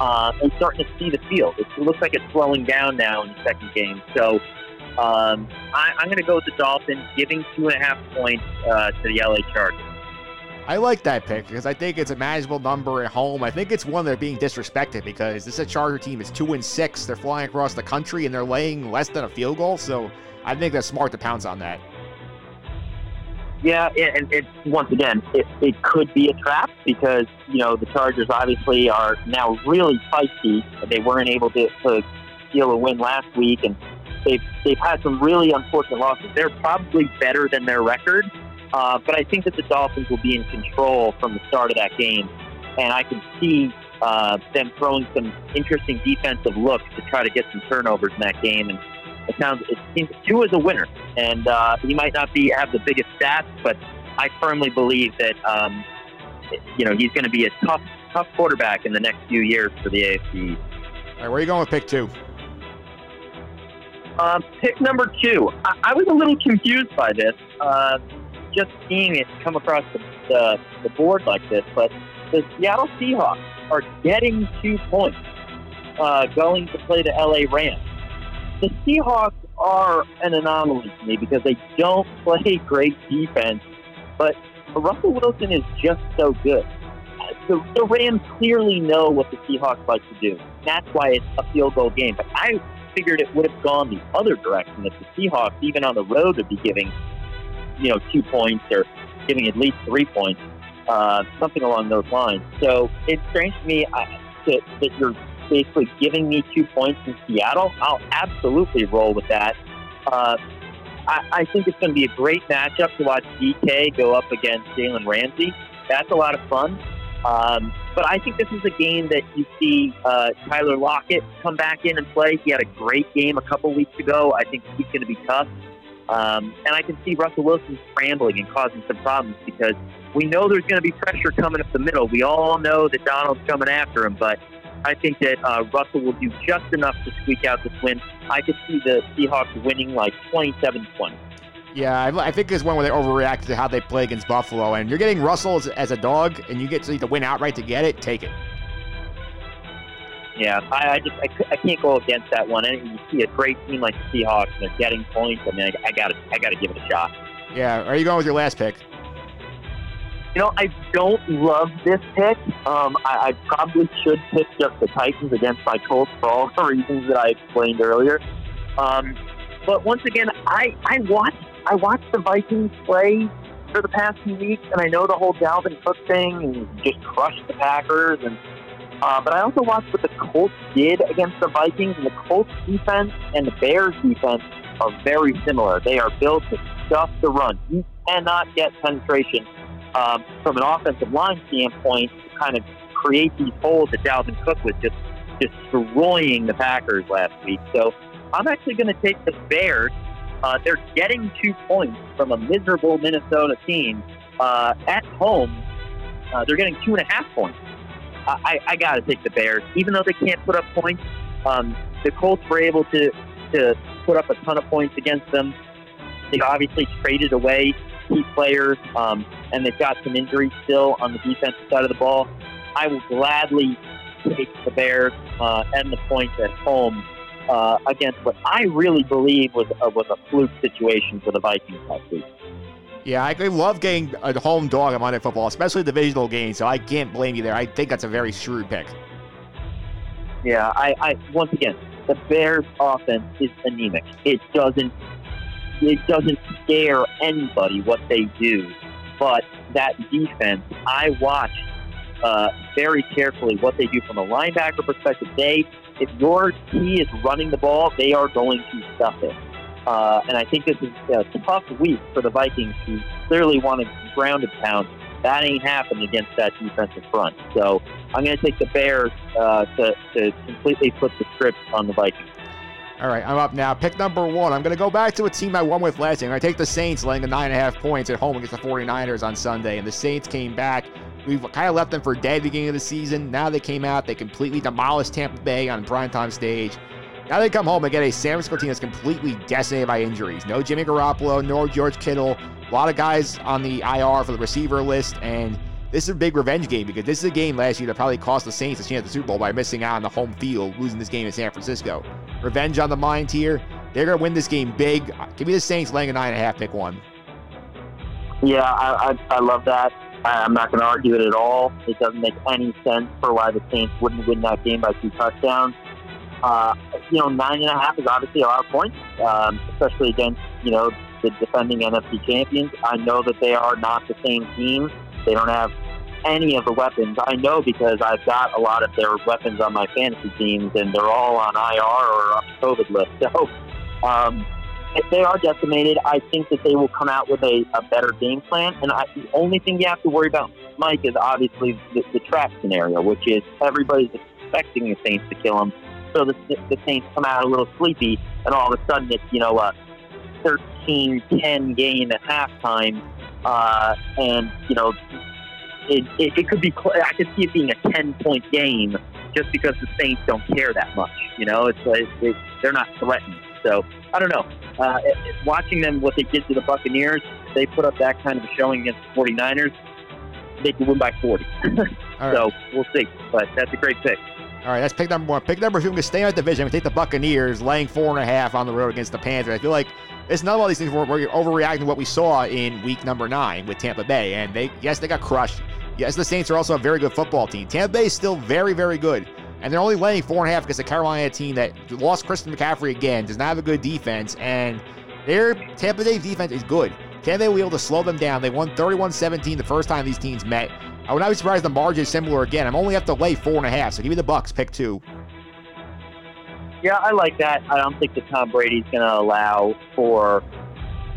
uh, and starting to see the field. It looks like it's slowing down now in the second game. So um, I, I'm going to go with the Dolphins, giving two and a half points uh, to the LA Chargers. I like that pick because I think it's a manageable number at home. I think it's one they're being disrespected because this is a Charger team. It's two and six. They're flying across the country and they're laying less than a field goal. So I think that's smart to pounce on that. Yeah, and it, once again, it, it could be a trap because you know the Chargers obviously are now really feisty. They weren't able to, to steal a win last week, and they've they've had some really unfortunate losses. They're probably better than their record, uh, but I think that the Dolphins will be in control from the start of that game, and I can see uh, them throwing some interesting defensive looks to try to get some turnovers in that game and it sounds it seems Tua is a winner, and uh, he might not be have the biggest stats, but I firmly believe that um, you know he's going to be a tough tough quarterback in the next few years for the AFC. All right, where are you going with pick two? Um, pick number two. I, I was a little confused by this, uh, just seeing it come across the, the, the board like this. But the Seattle Seahawks are getting two points, uh, going to play the LA Rams the Seahawks are an anomaly to me because they don't play great defense, but Russell Wilson is just so good. The, the Rams clearly know what the Seahawks like to do. That's why it's a field goal game. But I figured it would have gone the other direction if the Seahawks, even on the road, would be giving, you know, two points or giving at least three points, uh, something along those lines. So it's strange to me I, that, that you're basically giving me two points in Seattle, I'll absolutely roll with that. Uh, I, I think it's going to be a great matchup to watch DK go up against Jalen Ramsey. That's a lot of fun. Um, but I think this is a game that you see uh, Tyler Lockett come back in and play. He had a great game a couple weeks ago. I think he's going to be tough. Um, and I can see Russell Wilson scrambling and causing some problems because we know there's going to be pressure coming up the middle. We all know that Donald's coming after him, but I think that uh, Russell will do just enough to squeak out this win. I could see the Seahawks winning like 27 20. Yeah, I, I think it's one where they overreacted to how they play against Buffalo. And you're getting Russell as, as a dog, and you get to the win outright to get it, take it. Yeah, I, I just I, I can't go against that one. And you see a great team like the Seahawks and they're getting points. I mean, I, I got to I got to give it a shot. Yeah, are you going with your last pick? You know, I don't love this pick. Um, I, I probably should pick just the Titans against my Colts for all the reasons that I explained earlier. Um, but once again, I I watched I watched the Vikings play for the past few weeks, and I know the whole Dalvin Cook thing and just crushed the Packers. And uh, but I also watched what the Colts did against the Vikings, and the Colts defense and the Bears defense are very similar. They are built to stuff the run. You cannot get penetration um, from an offensive line standpoint to kind of create these holes that Dalvin Cook was just destroying the Packers last week. So I'm actually going to take the Bears. Uh, they're getting two points from a miserable Minnesota team uh, at home. Uh, they're getting two and a half points. I, I, got to take the Bears, even though they can't put up points. Um, the Colts were able to to put up a ton of points against them. They obviously traded away key players, um, and they've got some injuries still on the defensive side of the ball. I will gladly take the Bears uh, and the points at home uh, against what I really believe was uh, was a fluke situation for the Vikings last week. Yeah, I I love getting a home dog on Monday Football, especially divisional games, so I can't blame you there. I think that's a very shrewd pick. Yeah, I, I once again, the Bears' offense is anemic. It doesn't it doesn't scare anybody what they do, but that defense, I watched uh, very carefully what they do from a linebacker perspective. They, if your key is running the ball, they are going to stuff it. Uh, and I think this is a tough week for the Vikings who clearly want to ground and pound. That ain't happened against that defensive front. So I'm going to take the Bears uh, to, to completely flip the script on the Vikings. All right, I'm up now. Pick number one. I'm going to go back to a team I won with last year. I take the Saints laying the nine and a half points at home against the 49ers on Sunday. And the Saints came back. We've kind of left them for dead at the beginning of the season. Now they came out. They completely demolished Tampa Bay on primetime stage. Now they come home and get a San Francisco team that's completely decimated by injuries. No Jimmy Garoppolo, no George Kittle. A lot of guys on the IR for the receiver list. And this is a big revenge game because this is a game last year that probably cost the Saints a chance at the Super Bowl by missing out on the home field, losing this game in San Francisco. Revenge on the mind here. They're going to win this game big. Give me the Saints laying a nine and a half, pick one. Yeah, I, I, I love that. I- I'm not going to argue it at all. It doesn't make any sense for why the Saints wouldn't win that game by two touchdowns. Uh, you know, nine and a half is obviously a lot of points, um, especially against you know the defending NFC champions. I know that they are not the same team. They don't have any of the weapons. I know because I've got a lot of their weapons on my fantasy teams, and they're all on IR or on COVID list. So um, if they are decimated, I think that they will come out with a, a better game plan. And I, the only thing you have to worry about, Mike, is obviously the, the trap scenario, which is everybody's expecting the Saints to kill them. So the, the Saints come out a little sleepy, and all of a sudden it's, you know, a 13-10 gain at halftime. Uh, and, you know, it, it, it could be, cl- I could see it being a 10-point game just because the Saints don't care that much. You know, it's, it's, it's they're not threatened. So I don't know. Uh, watching them, what they did to the Buccaneers, they put up that kind of a showing against the 49ers. They could win by 40. All right. So we'll see. But that's a great pick. All right, that's pick number one. Pick number two, I'm going to stay in that division. I'm going to take the Buccaneers, laying four and a half on the road against the Panthers. I feel like it's none of all these things where we're overreacting to what we saw in week number nine with Tampa Bay. And they, yes, they got crushed. Yes, the Saints are also a very good football team. Tampa Bay is still very, very good. And they're only laying four and a half because the Carolina team that lost Christian McCaffrey again does not have a good defense. And their Tampa Bay defense is good. Tampa Bay will be able to slow them down. They won 31 17 the first time these teams met. I would not be surprised the margin is similar again. I'm only have to lay four and a half. So give me the Bucks, pick two. Yeah, I like that. I don't think that Tom Brady's going to allow for,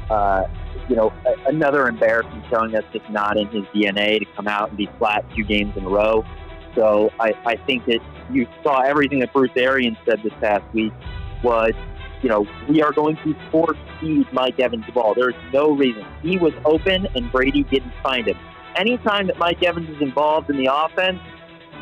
uh, you know, a- another embarrassing showing that's just not in his DNA to come out and be flat two games in a row. So I, I think that you saw everything that Bruce Arians said this past week was, you know, we are going to force feed Mike Evans the ball. There's no reason. He was open and Brady didn't find him. Anytime that Mike Evans is involved in the offense,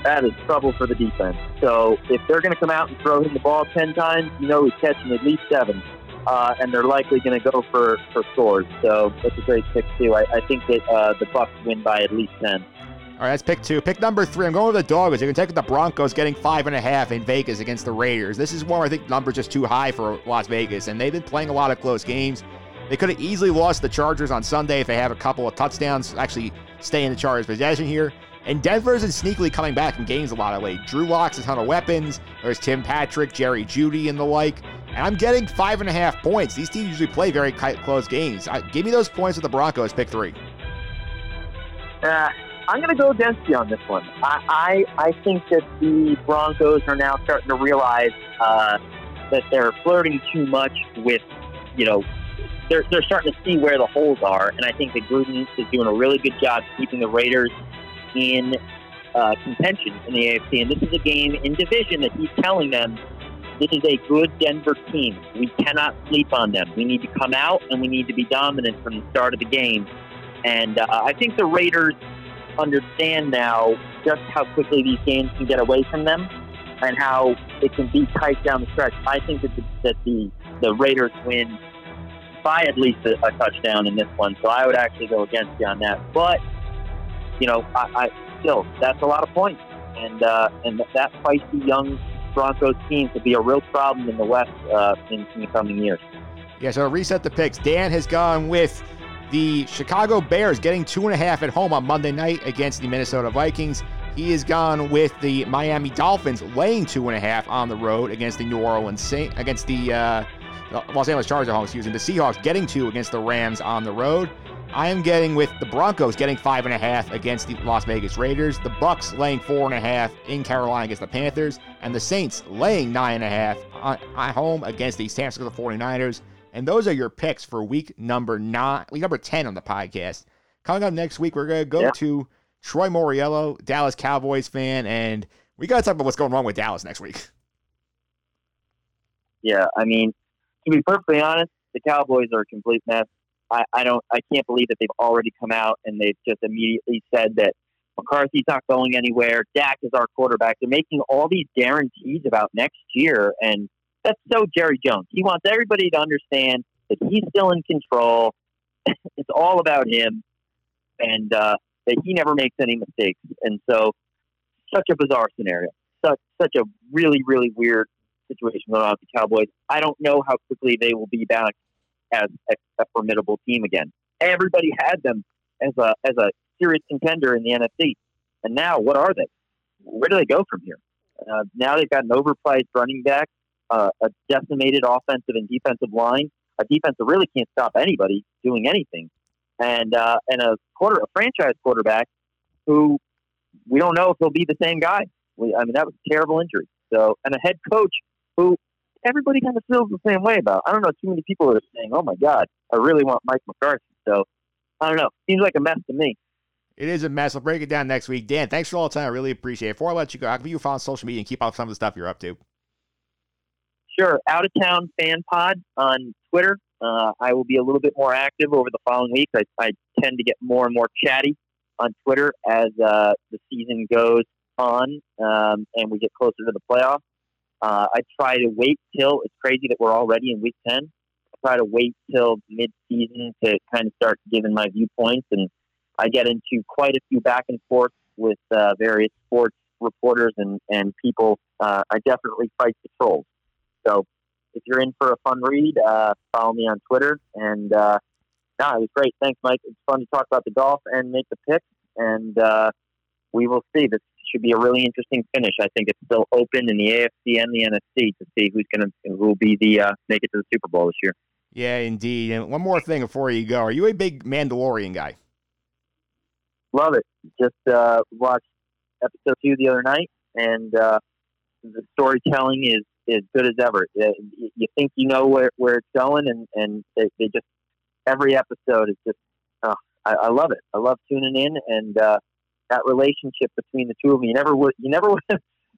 that is trouble for the defense. So if they're going to come out and throw him the ball 10 times, you know he's catching at least seven. Uh, and they're likely going to go for, for scores. So that's a great pick, too. I, I think that uh, the Bucks win by at least 10. All right, that's pick two. Pick number three. I'm going with the Dogs. You can take the Broncos getting five and a half in Vegas against the Raiders. This is one where I think numbers just too high for Las Vegas, and they've been playing a lot of close games. They could have easily lost the Chargers on Sunday if they have a couple of touchdowns, actually stay in the Chargers' possession here. And Denver's is sneakily coming back in games a lot of. Drew Locks a ton of weapons. There's Tim Patrick, Jerry Jeudy, and the like. And I'm getting five and a half points. These teams usually play very close games. I, give me those points with the Broncos. Pick three. Uh, I'm going to go you on this one. I, I, I think that the Broncos are now starting to realize uh, that they're flirting too much with, you know, they're, they're starting to see where the holes are. And I think that Gruden is doing a really good job keeping the Raiders in uh, contention in the AFC. And this is a game in division that he's telling them this is a good Denver team. We cannot sleep on them. We need to come out and we need to be dominant from the start of the game. And uh, I think the Raiders understand now just how quickly these games can get away from them and how it can be tight down the stretch. I think that the, that the, the Raiders win by at least a, a, touchdown in this one, so I would actually go against you on that. But you know, I, I still that's a lot of points, and uh, and that feisty young Broncos team could be a real problem in the West uh, in, in the coming years. Yeah, so reset the picks. Dan has gone with the Chicago Bears getting two and a half at home on Monday night against the Minnesota Vikings. He has gone with the Miami Dolphins laying two and a half on the road against the New Orleans Saint against the, uh, Los Angeles Chargers. Home, excuse me. The Seahawks getting two against the Rams on the road. I am getting with the Broncos getting five and a half against the Las Vegas Raiders. The Bucks laying four and a half in Carolina against the Panthers, and the Saints laying nine and a half at home against the San Francisco 49ers. And those are your picks for week number nine, week number 10 on the podcast. Coming up next week, we're going to go yeah. to Troy Mauriello, Dallas Cowboys fan, and we got to talk about what's going wrong with Dallas next week. Yeah, I mean, to be perfectly honest, the Cowboys are a complete mess. I, I don't, I can't believe that they've already come out and they've just immediately said that McCarthy's not going anywhere. Dak is our quarterback. They're making all these guarantees about next year, and that's so Jerry Jones. He wants everybody to understand that he's still in control. it's all about him, and uh, that he never makes any mistakes. And so, such a bizarre scenario. Such such a really really weird situation going on with the Cowboys. I don't know how quickly they will be back as a, formidable team again. Everybody had them as a as a serious contender in the NFC, and now what are they? Where do they go from here? Uh, now they've got an overpriced running back uh, a decimated offensive and defensive line, a defense that really can't stop anybody doing anything, and uh, and a quarter, a franchise quarterback who we don't know if he'll be the same guy. We, I mean, that was a terrible injury. So, and a head coach who everybody kind of feels the same way about. I don't know too many people that are saying, "Oh my God, I really want Mike McCarthy." So, I don't know. Seems like a mess to me. It is a mess. I'll break it down next week. Dan, thanks for all the time. I really appreciate it. Before I let you go, I'll give you a follow on social media and keep up some of the stuff you're up to. Sure. Out of town fan pod on Twitter. Uh, I will be a little bit more active over the following weeks. I, I tend to get more and more chatty on Twitter as uh, the season goes on um, and we get closer to the playoffs. Uh, I try to wait till it's crazy that we're already in week 10. I try to wait till mid season to kind of start giving my viewpoints. And I get into quite a few back and forth with uh, various sports reporters and, and people. Uh, I definitely fight the trolls. So if you're in for a fun read, uh, follow me on Twitter. And uh, it was great. Thanks, Mike. It's fun to talk about the golf and make the picks. And uh, we will see. This should be a really interesting finish. I think it's still open in the AFC and the NFC to see who's going to who will be the uh, make it to the Super Bowl this year. Yeah, indeed. And one more thing before you go, are you a big Mandalorian guy? Love it. Just uh, watched episode two the other night, and uh, the storytelling is as good as ever. You think you know where, where it's going, and and they, they just every episode is just. Oh, I, I love it. I love tuning in, and uh, that relationship between the two of them. You never would. You never would.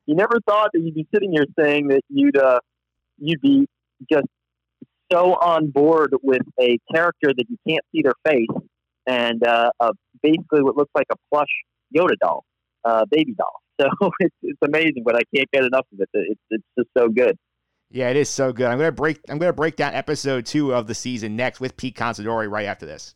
You never thought that you'd be sitting here saying that you'd uh, you'd be just so on board with a character that you can't see their face, and uh, uh, basically what looks like a plush Yoda doll, uh, baby doll. So it's it's amazing, but I can't get enough of it. It's it's just so good. Yeah, it is so good. I'm gonna break. I'm gonna break down episode two of the season next with Pete Considori right after this.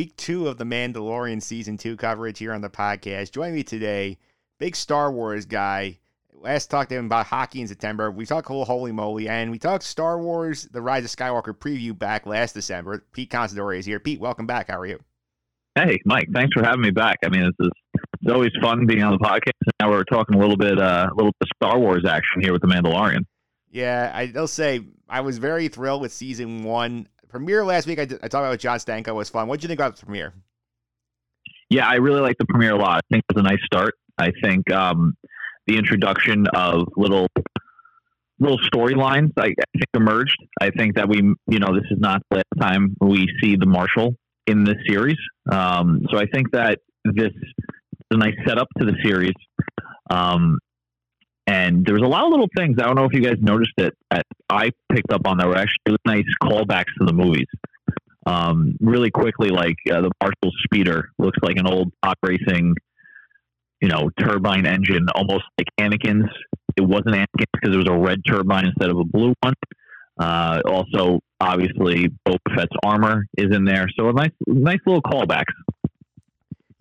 Week two of the Mandalorian season two coverage here on the podcast. Joining me today, big Star Wars guy. Last talked to him about hockey in September. We talked a little holy moly, and we talked Star Wars: The Rise of Skywalker preview back last December. Pete Considori is here. Pete, welcome back. How are you? Hey, Mike, thanks for having me back. I mean, this is it's always fun being on the podcast. Now we're talking a little bit, uh, a little bit of Star Wars action here with the Mandalorian. Yeah, I, will say I was very thrilled with season one. Premiere last week, I, did, I talked about with John Stanko was fun. What did you think about the premiere? Yeah, I really like the premiere a lot. I think it was a nice start. I think um, the introduction of little little storylines I, I think emerged. I think that we, you know, this is not the last time we see the Marshal in this series. Um, so I think that this is a nice setup to the series. Um, and there was a lot of little things. I don't know if you guys noticed it. That I picked up on that were actually nice callbacks to the movies. Um, really quickly, like uh, the Marshall Speeder looks like an old pod racing, you know, turbine engine, almost like Anakin's. It wasn't Anakin's because it was a red turbine instead of a blue one. Uh, also, obviously, Boba Fett's armor is in there, so a nice, nice little callbacks.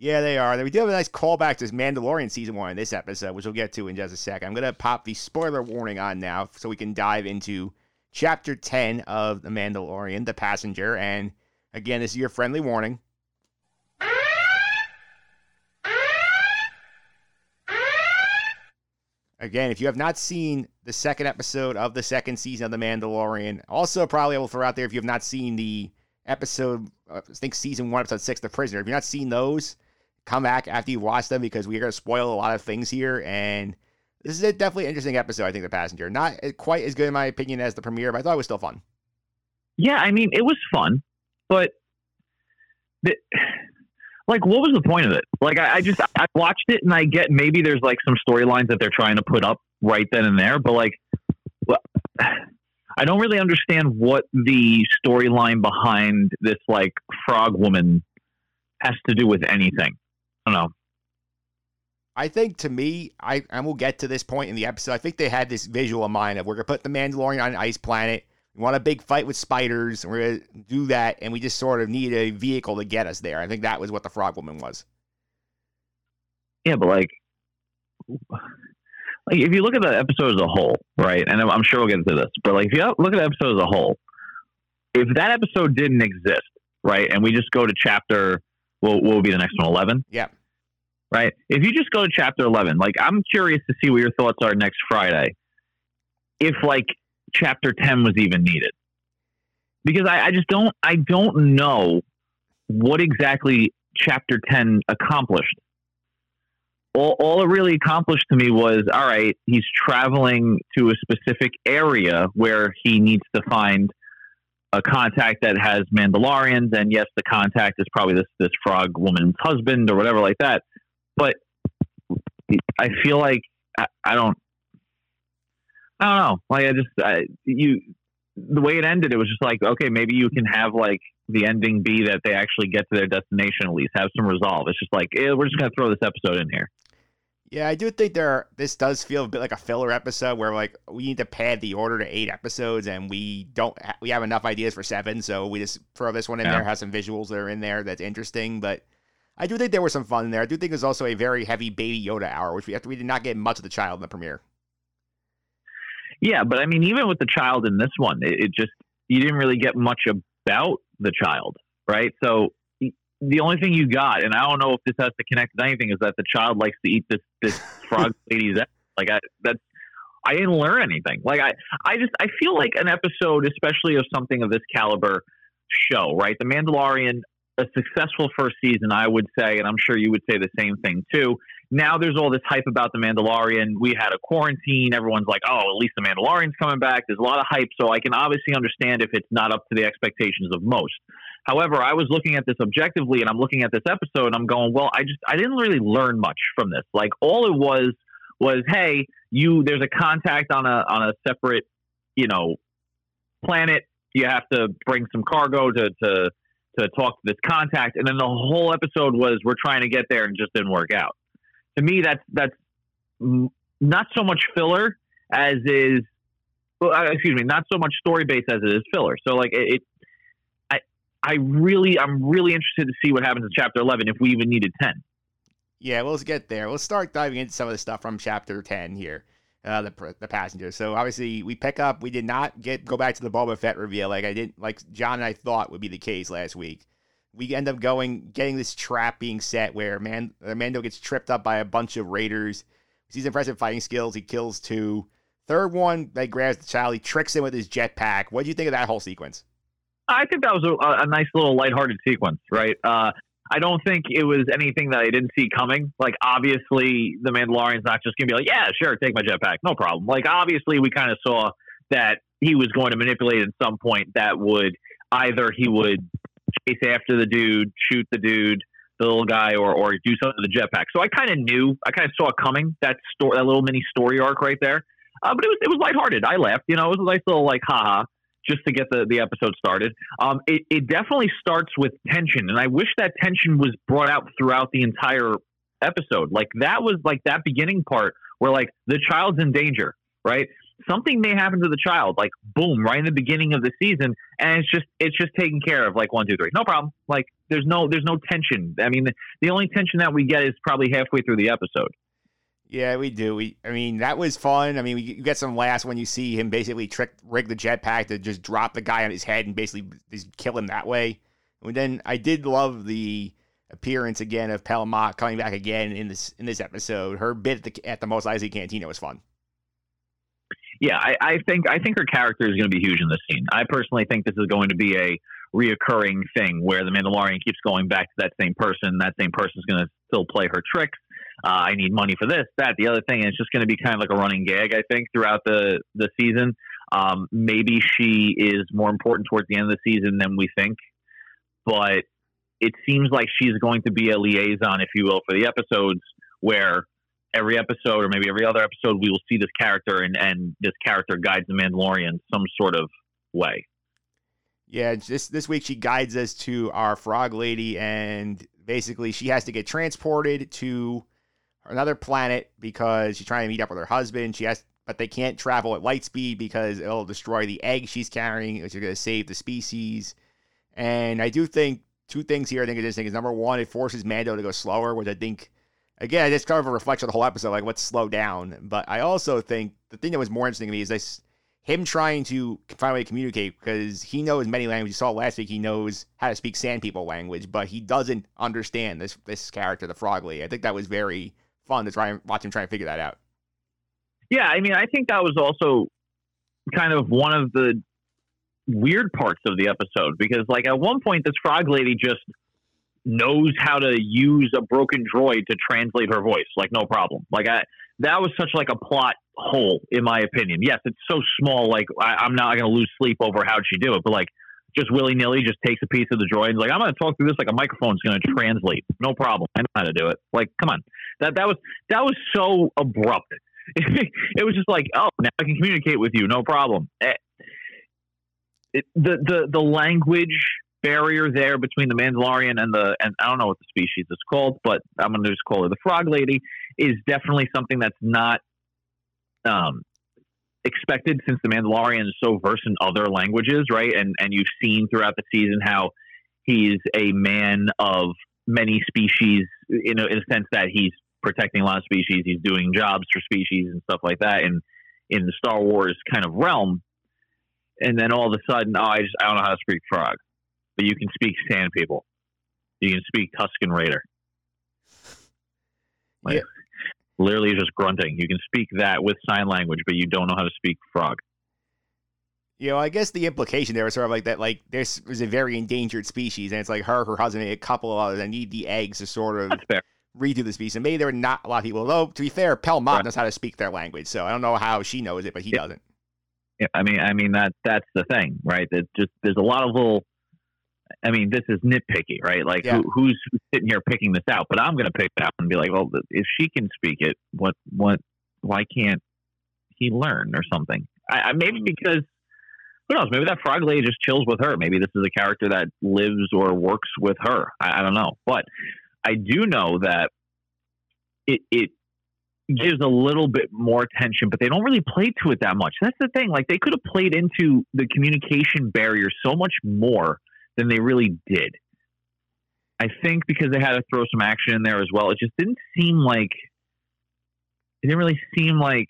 Yeah, they are. We do have a nice callback to this Mandalorian season one in this episode, which we'll get to in just a sec. I'm going to pop the spoiler warning on now so we can dive into chapter 10 of The Mandalorian, The Passenger. And again, this is your friendly warning. Again, if you have not seen the second episode of the second season of The Mandalorian, also probably I will throw out there if you have not seen the episode, uh, I think season one, episode six, The Prisoner. If you've not seen those, come back after you watch them because we're going to spoil a lot of things here. And this is a definitely interesting episode, I think, The Passenger. Not eh, quite as good, in my opinion, as the premiere, but I thought it was still fun. Yeah, I mean, it was fun, but the, like, what was the point of it? Like, I, I just, I watched it and I get maybe there's like some storylines that they're trying to put up right then and there, but like, well, I don't really understand what the storyline behind this like frog woman has to do with anything. I don't know. I think to me, I and we'll get to this point in the episode. I think they had this visual in mind of we're gonna put the Mandalorian on an ice planet. We want a big fight with spiders, and we're gonna do that, and we just sort of need a vehicle to get us there. I think that was what the Frog Woman was. Yeah, but like, like if you look at the episode as a whole, right? And I'm, I'm sure we'll get into this, but like if you look at the episode as a whole, if that episode didn't exist, right, and we just go to chapter, well, what will be the next one? Eleven. Yeah. Right. If you just go to chapter eleven, like I'm curious to see what your thoughts are next Friday. If like chapter ten was even needed, because I, I just don't, I don't know what exactly chapter ten accomplished all, all it really accomplished to me was all right he's traveling to a specific area where he needs to find a contact that has mandalorians and yes the contact is probably this this frog woman's husband or whatever like that but i feel like i, I don't i don't know like i just I, you the way it ended it was just like okay maybe you can have like the ending be that they actually get to their destination at least have some resolve it's just like eh, we're just going to throw this episode in here Yeah, I do think there. This does feel a bit like a filler episode where like we need to pad the order to eight episodes, and we don't. Ha- we have enough ideas for seven, so we just throw this one in Yeah. there. Have some visuals that are in there that's interesting, but I do think there was some fun in there. I do think there's also a very heavy Baby Yoda hour, which we we did not get much of the child in the premiere. Yeah, but I mean, even with the child in this one, it, it just you didn't really get much about the child, right? So the only thing you got, and I don't know if this has to connect with anything, is that the child likes to eat this this frog lady's egg. Like I, that's I didn't learn anything. Like I, I just I feel like an episode, especially of something of this caliber show, right? The Mandalorian, a successful first season, I would say, and I'm sure you would say the same thing too. Now there's all this hype about the Mandalorian. We had a quarantine. Everyone's like, oh, at least the Mandalorian's coming back. There's a lot of hype. So I can obviously understand if it's not up to the expectations of most. However, I was looking at this objectively and I'm looking at this episode and I'm going, well, I just, I didn't really learn much from this. Like all it was was, hey, you, there's a contact on a, on a separate, you know, planet. You have to bring some cargo to, to, to talk to this contact. And then the whole episode was, we're trying to get there and just didn't work out. To me, that's, that's not so much filler as is, well, uh, excuse me, not so much story based as it is filler. So like it, it I really, I'm really interested to see what happens in chapter 11 if we even needed 10. Yeah, well, let's get there. We'll start diving into some of the stuff from chapter 10 here. Uh, the the passenger. So obviously we pick up. We did not get go back to the Boba Fett reveal like I didn't like John and I thought would be the case last week. We end up going getting this trap being set where man Mando gets tripped up by a bunch of raiders. He's impressive fighting skills. He kills two. Third one, they grabs the child. He tricks him with his jetpack. What do you think of that whole sequence? I think that was a, a nice little lighthearted sequence, right? Uh, I don't think it was anything that I didn't see coming. Like, obviously, the Mandalorian's not just going to be like, yeah, sure, take my jetpack, no problem. Like, obviously, we kind of saw that he was going to manipulate at some point that would either he would chase after the dude, shoot the dude, the little guy, or or do something to the jetpack. So I kind of knew, I kind of saw it coming. That story, that little mini story arc right there. Uh, but it was it was lighthearted. I laughed. You know, it was a nice little like haha just to get the, the episode started. Um, it, it definitely starts with tension, and I wish that tension was brought out throughout the entire episode. Like that was like that beginning part where like the child's in danger, right? Something may happen to the child, like boom, right in the beginning of the season, and it's just it's just taken care of, like one, two, three, no problem. Like there's no there's no tension. I mean, the, the only tension that we get is probably halfway through the episode. Yeah, we do. We, I mean, that was fun. I mean, we, you get some laughs when you see him basically trick rig the jetpack to just drop the guy on his head and basically just kill him that way. And then I did love the appearance again of Peli coming back again in this in this episode. Her bit at the, at the Mos Eisley Cantina was fun. Yeah, I, I think I think her character is going to be huge in this scene. I personally think this is going to be a reoccurring thing where the Mandalorian keeps going back to that same person. That same person is going to still play her tricks I need money for this, that, the other thing. And it's just going to be kind of like a running gag, I think, throughout the the season. Um, maybe she is more important towards the end of the season than we think, but it seems like she's going to be a liaison, if you will, for the episodes where every episode or maybe every other episode we will see this character and, and this character guides the Mandalorian some sort of way. Yeah, this this week she guides us to our frog lady, and basically she has to get transported to another planet because she's trying to meet up with her husband. She has, but they can't travel at light speed because it'll destroy the egg she's carrying, which is going to save the species. And I do think two things here I think are interesting is number one, it forces Mando to go slower, which I think, again, it's kind of a reflection of the whole episode, like let's slow down. But I also think the thing that was more interesting to me is this him trying to find a way to communicate because he knows many languages. You saw last week he knows how to speak Sand People language, but he doesn't understand this this character, the Frogly. I think that was very fun to try and watch him try and figure that out. Yeah, I mean, I think that was also kind of one of the weird parts of the episode because, like, at one point, this frog lady just knows how to use a broken droid to translate her voice, like, no problem. Like, I that was such like a plot hole, in my opinion. Yes, it's so small. Like, I, am not going to lose sleep over how she do it, but like, just willy nilly just takes a piece of the droid and like, I'm going to talk through this like a microphone's going to translate. No problem. I know how to do it. Like, come on. That that was that was so abrupt. it was just like, oh, now I can communicate with you. No problem. Eh, it, the the the language barrier there between the Mandalorian and the and I don't know what the species is called, but I'm going to just call her the Frog Lady is definitely something that's not um, expected since the Mandalorian is so versed in other languages, right? And and you've seen throughout the season how he's a man of many species in a, in a sense that he's protecting a lot of species, he's doing jobs for species and stuff like that, and in the Star Wars kind of realm. And then all of a sudden, oh, I just I don't know how to speak frog, but you can speak sand people. You can speak Tusken Raider. Like, yeah. Literally just grunting. You can speak that with sign language, but you don't know how to speak frog. You know, I guess the implication there was sort of like that, like this was a very endangered species, and it's like her, her husband, and a couple of others that need the eggs to sort of redo the species. And maybe there are not a lot of people. Though, to be fair, Peli Motto Right. knows how to speak their language, so I don't know how she knows it, but he Yeah. doesn't. Yeah, I mean, I mean that that's the thing, right? That just there's a lot of little. I mean, this is nitpicky, right? Like, Yeah. who, who's sitting here picking this out? But I'm going to pick it out and be like, well, if she can speak it, what, what, why can't he learn or something? I, I maybe mm. because who knows? Maybe that frog lady just chills with her. Maybe this is a character that lives or works with her. I, I don't know, but I do know that it it gives a little bit more tension, but they don't really play to it that much. That's the thing. Like they could have played into the communication barrier so much more than they really did. I think because they had to throw some action in there as well. It just didn't seem like it didn't really seem like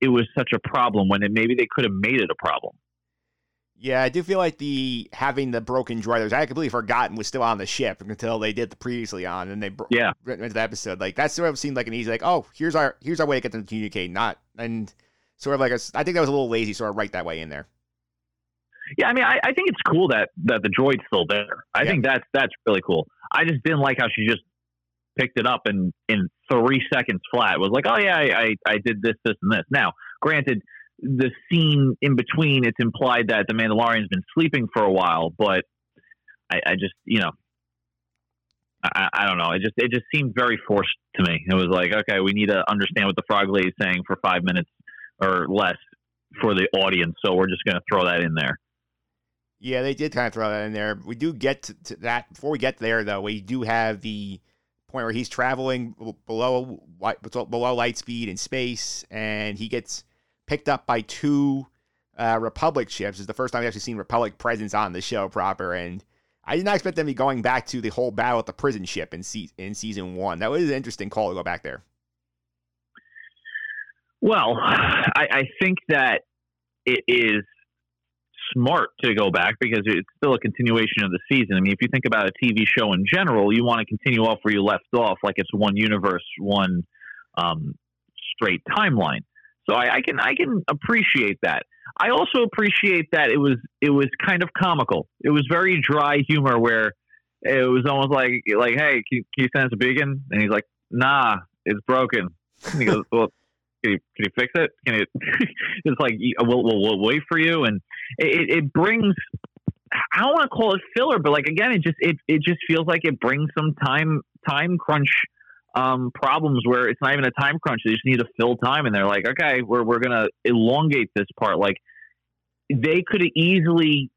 it was such a problem when it, maybe they could have made it a problem. Yeah, I do feel like the having the broken droiders, I completely forgotten was still on the ship until they did the previously on, and they bro- Yeah. went into the episode. Like that sort of seemed like an easy, like, oh, here's our here's our way to get them to communicate, not and sort of like a, I think that was a little lazy, sort of right that way in there. Yeah, I mean, I, I think it's cool that that the droid's still there. I Yeah. think that's that's really cool. I just didn't like how she just picked it up and in three seconds flat was like, oh yeah, I, I I did this, this, and this. Now, granted, the scene in between, it's implied that the Mandalorian's been sleeping for a while, but I, I just you know. I, I don't know. It just it just seemed very forced to me. It was like, okay, we need to understand what the frog lady's saying for five minutes or less for the audience, so we're just going to throw that in there. Yeah, they did kind of throw that in there. We do get to, to that before we get there, though. We do have the point where he's traveling below below light speed in space, and he gets picked up by two uh, Republic ships. It's the first time we've actually seen Republic presence on the show proper, and I did not expect them to be going back to the whole battle at the prison ship in se- in season one. That was an interesting call to go back there. Well, I, I think that it is smart to go back because it's still a continuation of the season. I mean, if you think about a TV show in general, you want to continue off where you left off, like it's one universe, one um, straight timeline. So I, I can I can appreciate that. I also appreciate that it was it was kind of comical. It was very dry humor where it was almost like like Hey, can, can you send us a beacon? And he's like, Nah, it's broken. And he goes, Well, can you, can you fix it? Can it? it's like we'll, we'll, we'll wait for you, and it, it brings. I don't want to call it filler, but like again, it just it it just feels like it brings some time time crunch um, problems where it's not even a time crunch. They just need to fill time, and they're like, okay, we're we're gonna elongate this part. Like they could have easily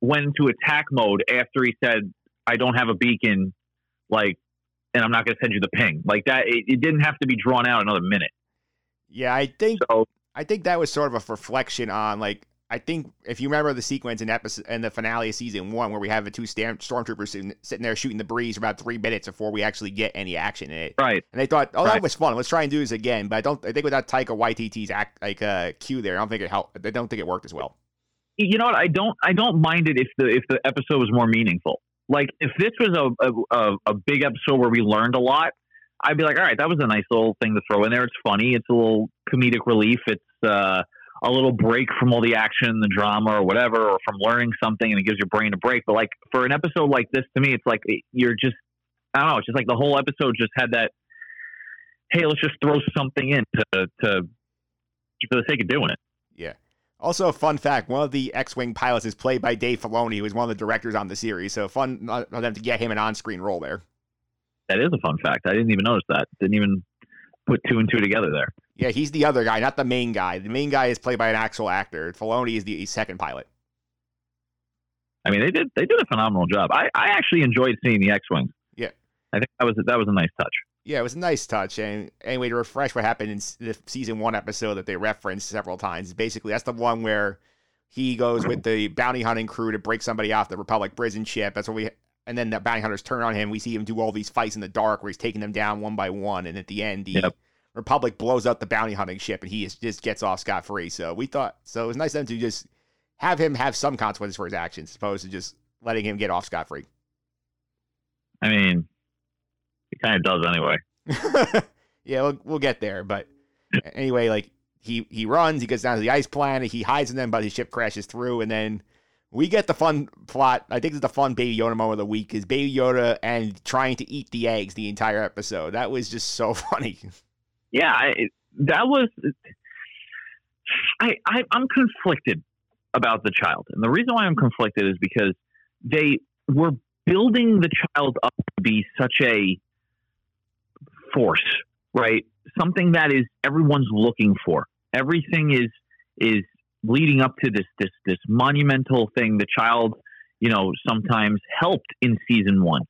went into attack mode after he said, "I don't have a beacon," like, and I'm not gonna send you the ping. Like that, it, it didn't have to be drawn out another minute. Yeah, I think So I think that was sort of a reflection on like I think if you remember the sequence in episode in the finale of season one where we have the two stam- stormtroopers sitting, sitting there shooting the breeze for about three minutes before we actually get any action in it, right. and they thought, oh, that was fun. Let's try and do this again. But I don't. I think without Taika Waititi's act like uh, cue there, I don't think it helped. I don't think it worked as well. you know what? I don't I don't mind it if the if the episode was more meaningful. Like if this was a, a, a big episode where we learned a lot, I'd be like, all right, that was a nice little thing to throw in there. It's funny. It's a little comedic relief. It's uh, a little break from all the action and the drama or whatever, or from learning something, and it gives your brain a break. But like for an episode like this, to me, it's like you're just I don't know. It's just like the whole episode just had that. Hey, let's just throw something in to to for the sake of doing it. Yeah. Also, a fun fact: one of the X-wing pilots is played by Dave Filoni, who is one of the directors on the series. So fun uh, for them to get him an on-screen role there. That is a fun fact. I didn't even notice that. Didn't even put two and two together there. Yeah, he's the other guy, not the main guy. The main guy is played by an actual actor. Filoni is the second pilot. I mean, they did they did a phenomenal job. I, I actually enjoyed seeing the X wings. Yeah. I think that was that was a nice touch. Yeah, it was a nice touch. And anyway, to refresh what happened in the season one episode that they referenced several times, basically that's the one where he goes with the bounty hunting crew to break somebody off the Republic prison ship. That's what we. And then the bounty hunters turn on him. We see him do all these fights in the dark where he's taking them down one by one. And at the end, the Yep. Republic blows up the bounty hunting ship, and he is, just gets off scot free. So we thought so it was nice of them to just have him have some consequences for his actions, as opposed to just letting him get off scot free. I mean, it kind of does anyway. Yeah, we'll, we'll get there. But anyway, like he he runs, he goes down to the ice planet, he hides in them, but his ship crashes through, and then we get the fun plot. I think it's the fun Baby Yoda moment of the week is Baby Yoda and trying to eat the eggs the entire episode. That was just so funny. Yeah, I, that was. I, I I'm conflicted about the child, and the reason why I'm conflicted is because they were building the child up to be such a force, right? Something that is everyone's looking for. Everything is is leading up to this this this monumental thing. The child, you know, sometimes helped in season one.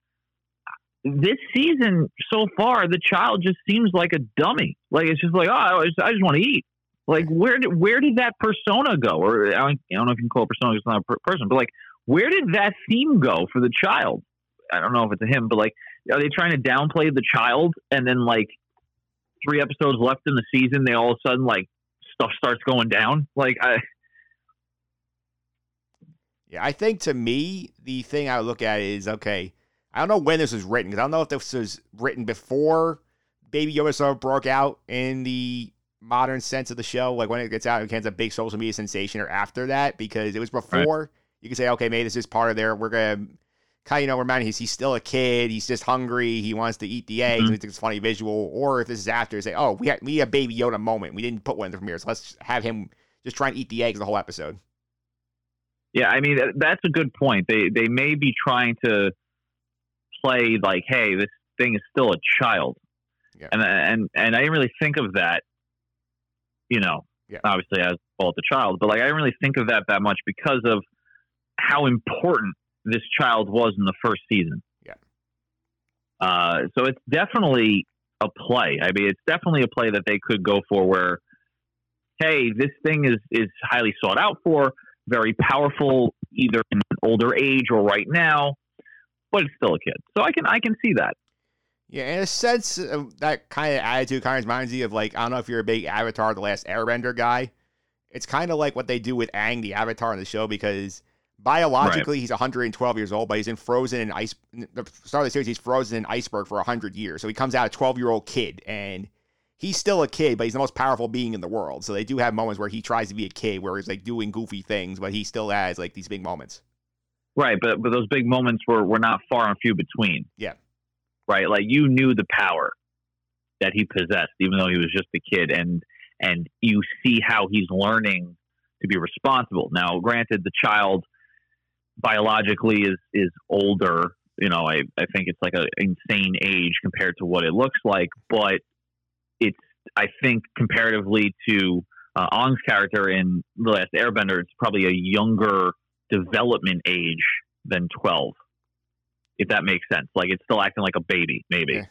This season so far, the child just seems like a dummy. Like it's just like, oh, I just, just want to eat. Like where did where did that persona go? Or I don't, I don't know if you can call it persona. It's not a per- person, but like where did that theme go for the child? I don't know if it's a him, but like, are they trying to downplay the child? And then like three episodes left in the season, they all of a sudden like stuff starts going down. Like I, Yeah, I think to me, the thing I look at is okay, I don't know when this was written because I don't know if this was written before Baby Yoda broke out in the modern sense of the show, like when it gets out, it becomes a big social media sensation, or after that, because it was before. You can say, okay, maybe this is part of their. We're gonna kind of you know remind him he's, he's still a kid, he's just hungry, he wants to eat the eggs, Mhm. we think it's a funny visual. Or if this is after, say, oh, we had we had Baby Yoda moment, we didn't put one in the premiere, so let's have him just try and eat the eggs the whole episode. yeah, I mean that's a good point. They they may be trying to play like, hey, this thing is still a child, Yeah. and and and I didn't really think of that. You know, Yeah. obviously as well the child, but like I didn't really think of that that much because of how important this child was in the first season. Yeah. Uh, so it's definitely a play. I mean, it's definitely a play that they could go for where, hey, this thing is is highly sought out for, very powerful, either in an older age or right now, but it's still a kid. So I can I can see that. Yeah, in a sense, uh, that kind of attitude kind of reminds me of like I don't know if you're a big Avatar: The Last Airbender guy. It's kind of like what they do with Aang, the Avatar in the show, because biologically he's 112 years old, but he's in frozen in ice. The start of the series, he's frozen in iceberg for 100 years, so he comes out a 12 year old kid, and he's still a kid, but he's the most powerful being in the world. So they do have moments where he tries to be a kid, where he's like doing goofy things, but he still has like these big moments. Right, but but those big moments were were not far and few between. Yeah. Right, like you knew the power that he possessed, even though he was just a kid, and and you see how he's learning to be responsible. Now, granted, the child biologically is is older. You know, I I think it's like an insane age compared to what it looks like, but it's I think comparatively to uh, Aang's character in The Last Airbender, it's probably a younger development age than 12 if that makes sense like it's still acting like a baby maybe Yeah.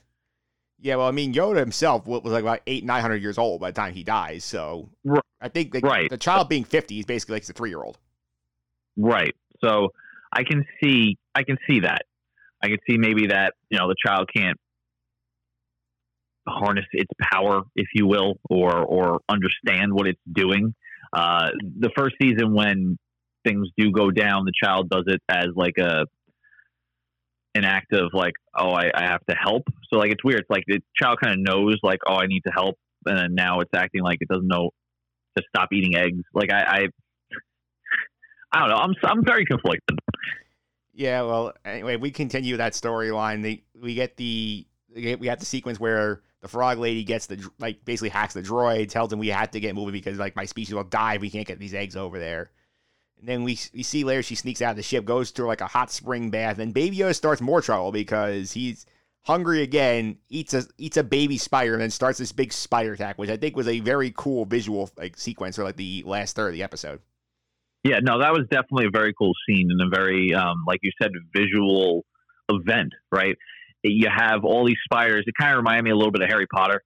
Yeah, well, I mean, Yoda himself was like about eight, nine hundred years old by the time he dies. So Right. I think like, Right. the child being fifty is basically like he's a three year old. right so i can see i can see that. I can see maybe that you know the child can't harness its power if you will or or understand what it's doing. Uh the first season when things do go down the child does it as like a an act of like oh i, I have to help. So like it's weird. It's like the child kind of knows like oh i need to help and now it's acting like it doesn't know to stop eating eggs. Like i i, I don't know i'm i'm very conflicted Yeah, well, anyway, we continue that storyline. We get the we got the sequence where the frog lady gets the like basically hacks the droid, tells him we have to get moving because like my species will die if we can't get these eggs over there. And then we we see later she sneaks out of the ship, goes to like a hot spring bath, and Baby Yoda starts more trouble because he's hungry again, eats a eats a baby spider, and then starts this big spider attack, which I think was a very cool visual like sequence for like the last third of the episode. Yeah, no, that was definitely a very cool scene and a very, um, like you said, visual event, right? You have all these spiders. It kind of reminded me a little bit of Harry Potter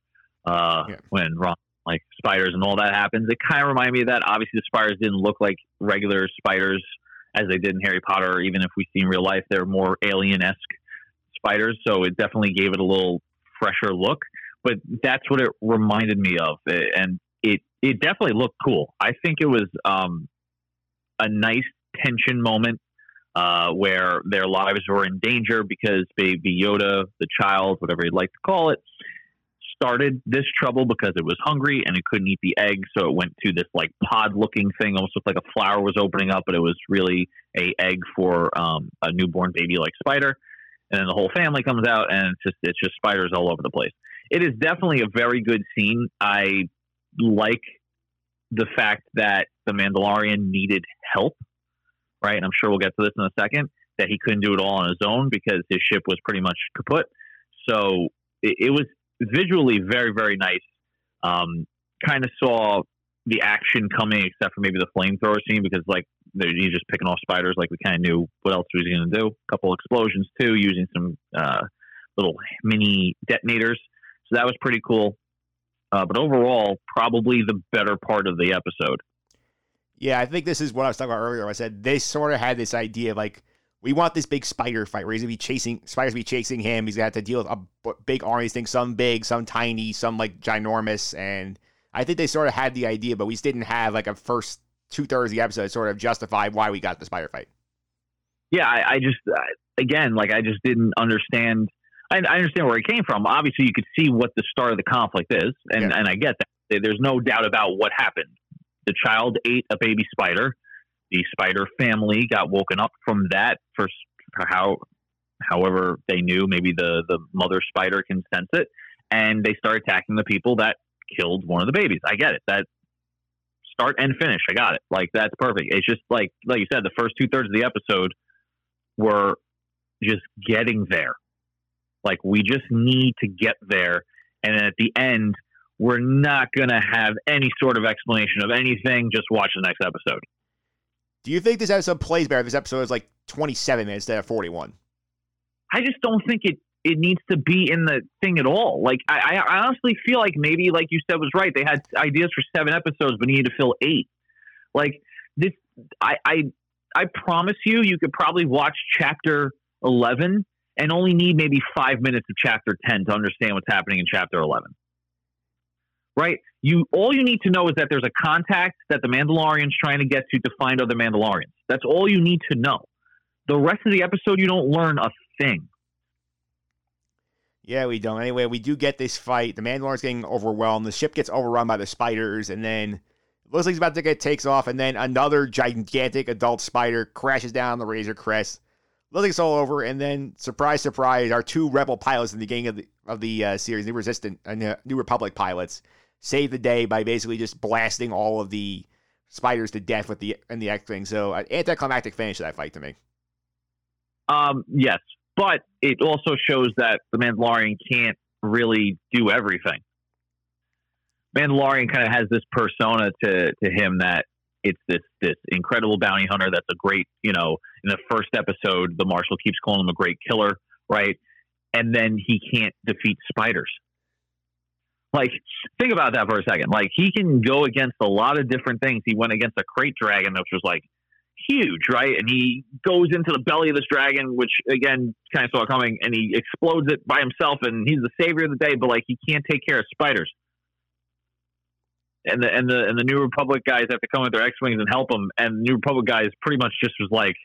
uh, Yeah. when Ron, like spiders and all that happens. It kind of reminded me of that. Obviously, the spiders didn't look like regular spiders as they did in Harry Potter, or even if we see in real life, they're more alien esque spiders. So it definitely gave it a little fresher look. But that's what it reminded me of, Eh, and it it definitely looked cool. I think it was um, a nice tension moment uh, where their lives were in danger because Baby Yoda, the child, whatever you'd like to call it, started this trouble because it was hungry and it couldn't eat the egg, so it went to this like pod looking thing, almost looked like a flower was opening up, but it was really a egg for um, a newborn baby like spider. And then the whole family comes out, and it's just it's just spiders all over the place. It is definitely a very good scene. I like the fact that the Mandalorian needed help, right? And I'm sure we'll get to this in a second. That he couldn't do it all on his own because his ship was pretty much kaput. So it, it was visually very, very nice. Um, kind of saw the action coming, except for maybe the flamethrower scene, because like he's just picking off spiders. Like we kind of knew what else he was going to do. A couple explosions too, using some uh, little mini detonators. So that was pretty cool. Uh, but overall, probably the better part of the episode. Yeah, I think this is what I was talking about earlier. I said they sort of had this idea of like we want this big spider fight where he's gonna be chasing spiders be chasing him. He's gonna have to deal with a big army thing, some big, some tiny, some like ginormous. And I think they sort of had the idea, but we just didn't have like a first two thirds of the episode sort of justify why we got the spider fight. Yeah, I, I just uh, again like I just didn't understand. I, I, understand where it came from. Obviously, you could see what the start of the conflict is, and yeah. and I get that. There's no doubt about what happened. The child ate a baby spider. The spider family got woken up from that for, how however they knew maybe the the mother spider can sense it. And they start attacking the people that killed one of the babies. I get it. That start and finish. I got it. Like that's perfect. It's just like like you said the first two-thirds of the episode were just getting there. Like we just need to get there. And then at the end we're not going to have any sort of explanation of anything just watch the next episode do you think this episode plays better this episode is like 27 minutes instead of 41? I just don't think it it needs to be in the thing at all. Like I, I honestly feel like maybe like you said was right. They had ideas for seven episodes, but needed to fill eight. Like this, I I I promise you, you could probably watch chapter 11 and only need maybe five minutes of chapter 10 to understand what's happening in chapter 11 right? You all you need to know is that there's a contact that the Mandalorian's trying to get to to find other Mandalorians. That's all you need to know. The rest of the episode, you don't learn a thing. Yeah, we don't. Anyway, we do get this fight. The Mandalorian's getting overwhelmed. The ship gets overrun by the spiders, and then it looks like he's about to get takes off, and then another gigantic adult spider crashes down on the Razor Crest. It's all over, and then surprise, surprise, our two rebel pilots in the beginning of the of the uh, series, New Resistant, uh, New Republic pilots, save the day by basically just blasting all of the spiders to death with the and the X thing. So an anticlimactic finish to that fight to me. Um, yes, but it also shows that the Mandalorian can't really do everything. Mandalorian kind of has this persona to to him that it's this this incredible bounty hunter that's a great you know in the first episode the marshal keeps calling him a great killer right and then he can't defeat spiders like, think about that for a second. Like, he can go against a lot of different things. He went against a krayt dragon, which was like huge, right? And he goes into the belly of this dragon, which again, kind of saw coming, and he explodes it by himself, and he's the savior of the day. But like, he can't take care of spiders. And the and the and the New Republic guys have to come with their X wings and help them. And the New Republic guys pretty much just was like,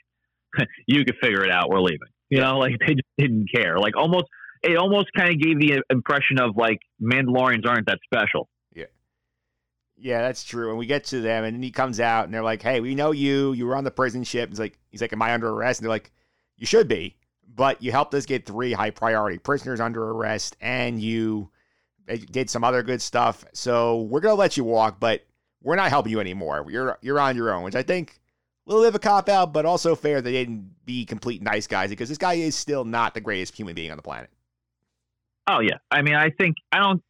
"You can figure it out. We're leaving." You know, like they just didn't care. Like almost it almost kind of gave the impression of like Mandalorians aren't that special. Yeah. Yeah, that's true. And we get to them, and he comes out, and they're like, "Hey, we know you. You were on the prison ship." He's like, "He's like, am I under arrest?" And they're like, "You should be, but you helped us get three high priority prisoners under arrest, and you Eh, did some other good stuff. So we're gonna let you walk, but we're not helping you anymore. You're you're on your own." Which I think a little bit of a cop out, but also fair they didn't be complete nice guys because this guy is still not the greatest human being on the planet. Oh yeah, I mean, I think I don't,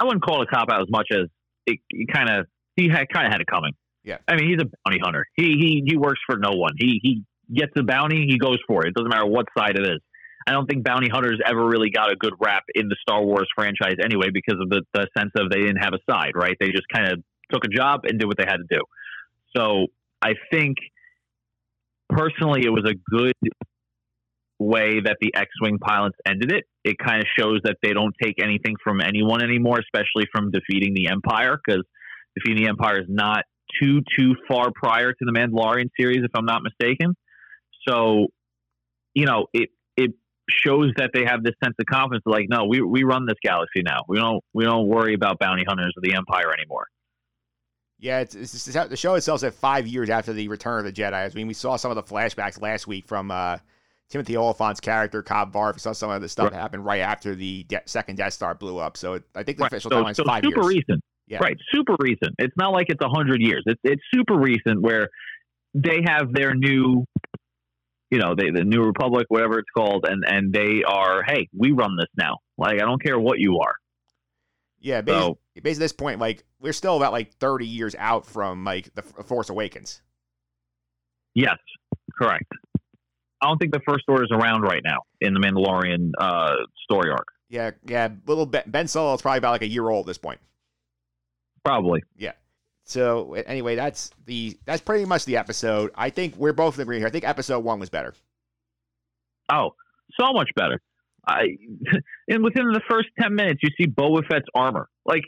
I wouldn't call it a cop out as much as it, it kind of he had kind of had it coming. Yeah, I mean, he's a bounty hunter. He he he works for no one. He he gets a bounty, he goes for it. It doesn't matter what side it is. I don't think bounty hunters ever really got a good rap in the Star Wars franchise anyway, because of the, the sense of they didn't have a side, right? They just kind of took a job and did what they had to do. So I think personally, it was a good way that the X-wing pilots ended it. It kind of shows that they don't take anything from anyone anymore, especially from defeating the Empire, because defeating the Empire is not too too far prior to the Mandalorian series, if I'm not mistaken. So, you know, it it shows that they have this sense of confidence. Like, no, we we run this galaxy now. We don't we don't worry about bounty hunters or the Empire anymore. Yeah, it's, it's, it's, the show itself at five years after the Return of the Jedi. I mean, we saw some of the flashbacks last week from uh, Timothy Olyphant's character, Cobb Vanth. We saw some of the stuff Right. that happened right after the de- second Death Star blew up. So it, I think the Right. official So, timeline is so five super years. recent. Yeah. Right, super recent. It's not like it's a hundred years. It's it's super recent where they have their new, you know, they, the New Republic, whatever it's called, and and they are, hey, we run this now. Like I don't care what you are. Yeah, basically, So at this point, like we're still about like thirty years out from like the Force Awakens. yes, correct. I don't think the First Order is around right now in the Mandalorian uh, story arc. Yeah, yeah. Little Ben, ben Solo is probably about like a year old at this point. Probably. So anyway, that's the that's pretty much the episode. I think we're both agreeing here. I think episode one was better. Oh, so much better. I and within the first ten minutes, you see Boba Fett's armor. Like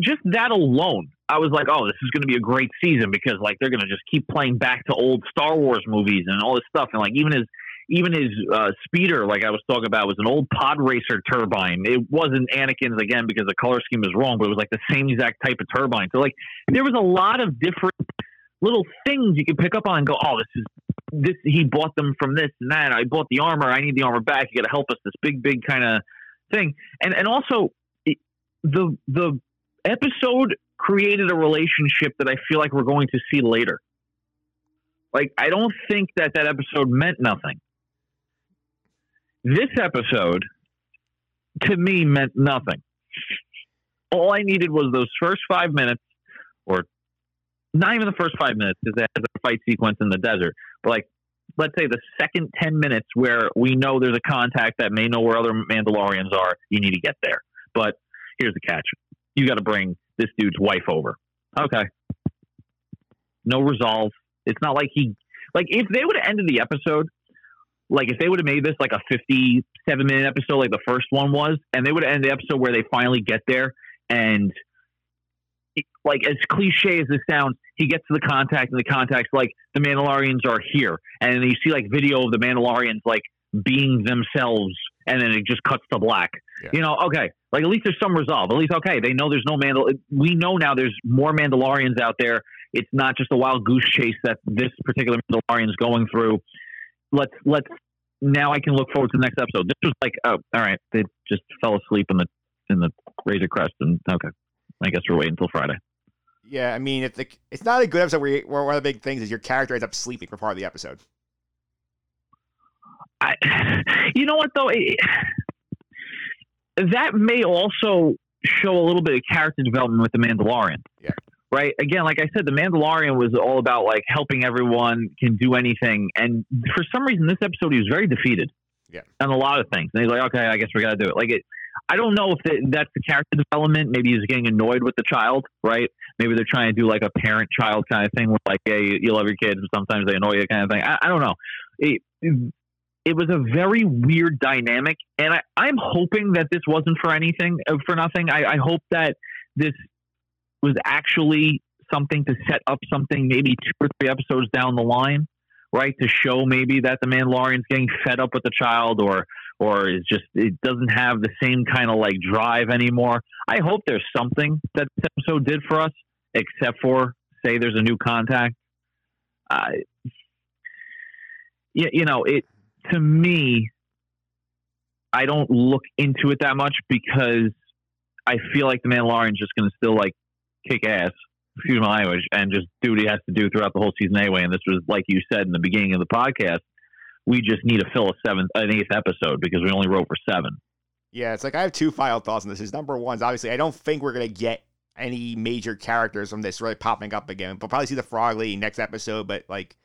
just that alone, I was like, oh, this is going to be a great season because like they're going to just keep playing back to old Star Wars movies and all this stuff, and like even his even his uh, speeder, like I was talking about, was an old pod racer turbine. It wasn't Anakin's again because the color scheme was wrong, but it was like the same exact type of turbine. So like there was a lot of different little things you could pick up on and go, oh, this is this he bought them from this and that. I bought the armor. I need the armor back. You got to help us. This big, big kind of thing. And and also it, the the episode created a relationship that I feel like we're going to see later. Like I don't think that that episode meant nothing. This episode to me meant nothing. All I needed was those first five minutes, or not even the first five minutes, because it has a fight sequence in the desert but like let's say the second 10 minutes where we know there's a contact that may know where other mandalorians are you need to get there. But here's the catch. You got to bring this dude's wife over. Okay. No resolve. It's not like he like if they would have ended the episode like if they would have made this like a 57 minute episode like the first one was and they would end the episode where they finally get there and like as cliche as this sounds, he gets to the contact and the contact's like the Mandalorians are here, and then you see like video of the Mandalorians like being themselves, and then it just cuts to black. Yeah. You know, okay, like at least there's some resolve. At least okay, they know there's no Mandal. We know now there's more Mandalorians out there. It's not just a wild goose chase that this particular Mandalorian's going through. Let's let's now I can look forward to the next episode. This was like, oh, all right, they just fell asleep in the in the Razor Crest, and okay, I guess we're waiting until Friday. Yeah, I mean, it's the, it's not a good episode where, you, where one of the big things is your character ends up sleeping for part of the episode. I, you know what though, It- that may also show a little bit of character development with the Mandalorian. Yeah. Right. Again, like I said, the Mandalorian was all about like helping everyone, can do anything, and for some reason, this episode he was very defeated. Yeah. On a lot of things, and he's like, okay, I guess we got to do it. Like it. I don't know if it, that's the character development. Maybe he's getting annoyed with the child, right? Maybe they're trying to do like a parent-child kind of thing, with like, hey, you, you love your kids, and sometimes they annoy you, kind of thing. I, I don't know. It, it was a very weird dynamic, and I, I'm hoping that this wasn't for anything, uh, for nothing. I, I hope that this was actually something to set up something, maybe two or three episodes down the line, right? To show maybe that the Mandalorian's getting fed up with the child, or or is just it doesn't have the same kind of like drive anymore. I hope there's something that this episode did for us, except for say there's a new contact. I, yeah, you know it to me, I don't look into it that much because I feel like the Mandalorian's just going to still like kick ass, excuse my language, and just do what he has to do throughout the whole season anyway. And this was, like you said in the beginning of the podcast, we just need to fill a seventh, an eighth episode because we only wrote for seven. Yeah, it's like I have two final thoughts on this. Is number one is obviously I don't think we're gonna get any major characters from this really popping up again. We'll probably see the Frog Lady next episode, but like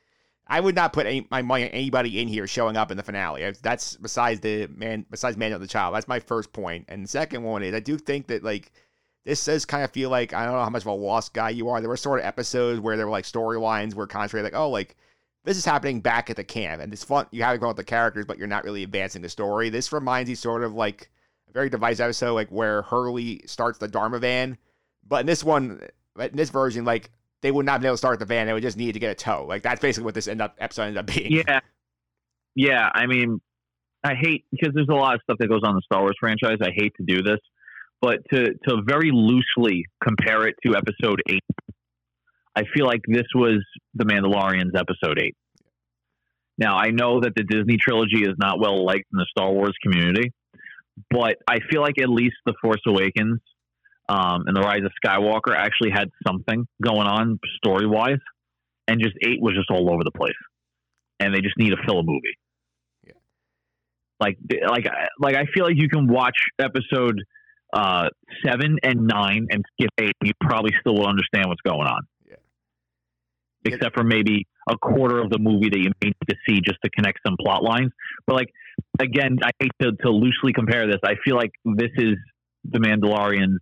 I would not put any, my money on anybody in here showing up in the finale. That's besides the man, besides Man of the Child. That's my first point. And the second one is I do think that like this does kind of feel like I don't know how much of a lost guy you are. There were sort of episodes where there were like storylines where contrary like oh like this is happening back at the camp and it's fun. You have to go with the characters, but you're not really advancing the story. This reminds you sort of like a very divisive episode like where Hurley starts the Dharma van, but in this one, in this version, like they would not have been able to start the van. They would just need to get a tow. Like that's basically what this end up episode ended up being. Yeah, yeah. I mean, I hate because there's a lot of stuff that goes on the Star Wars franchise. I hate to do this, but to to very loosely compare it to Episode Eight, I feel like this was The Mandalorian's Episode Eight. Now I know that the Disney trilogy is not well liked in the Star Wars community, but I feel like at least The Force Awakens um, and The Rise of Skywalker actually had something going on story wise, and just Eight was just all over the place, and they just need to fill a movie. Yeah. Like, like, like I feel like you can watch episode uh, seven and nine and skip eight, you probably still will understand what's going on. Yeah. Except for maybe a quarter of the movie that you may need to see just to connect some plot lines. But like again, I hate to, to loosely compare this. I feel like this is the Mandalorian's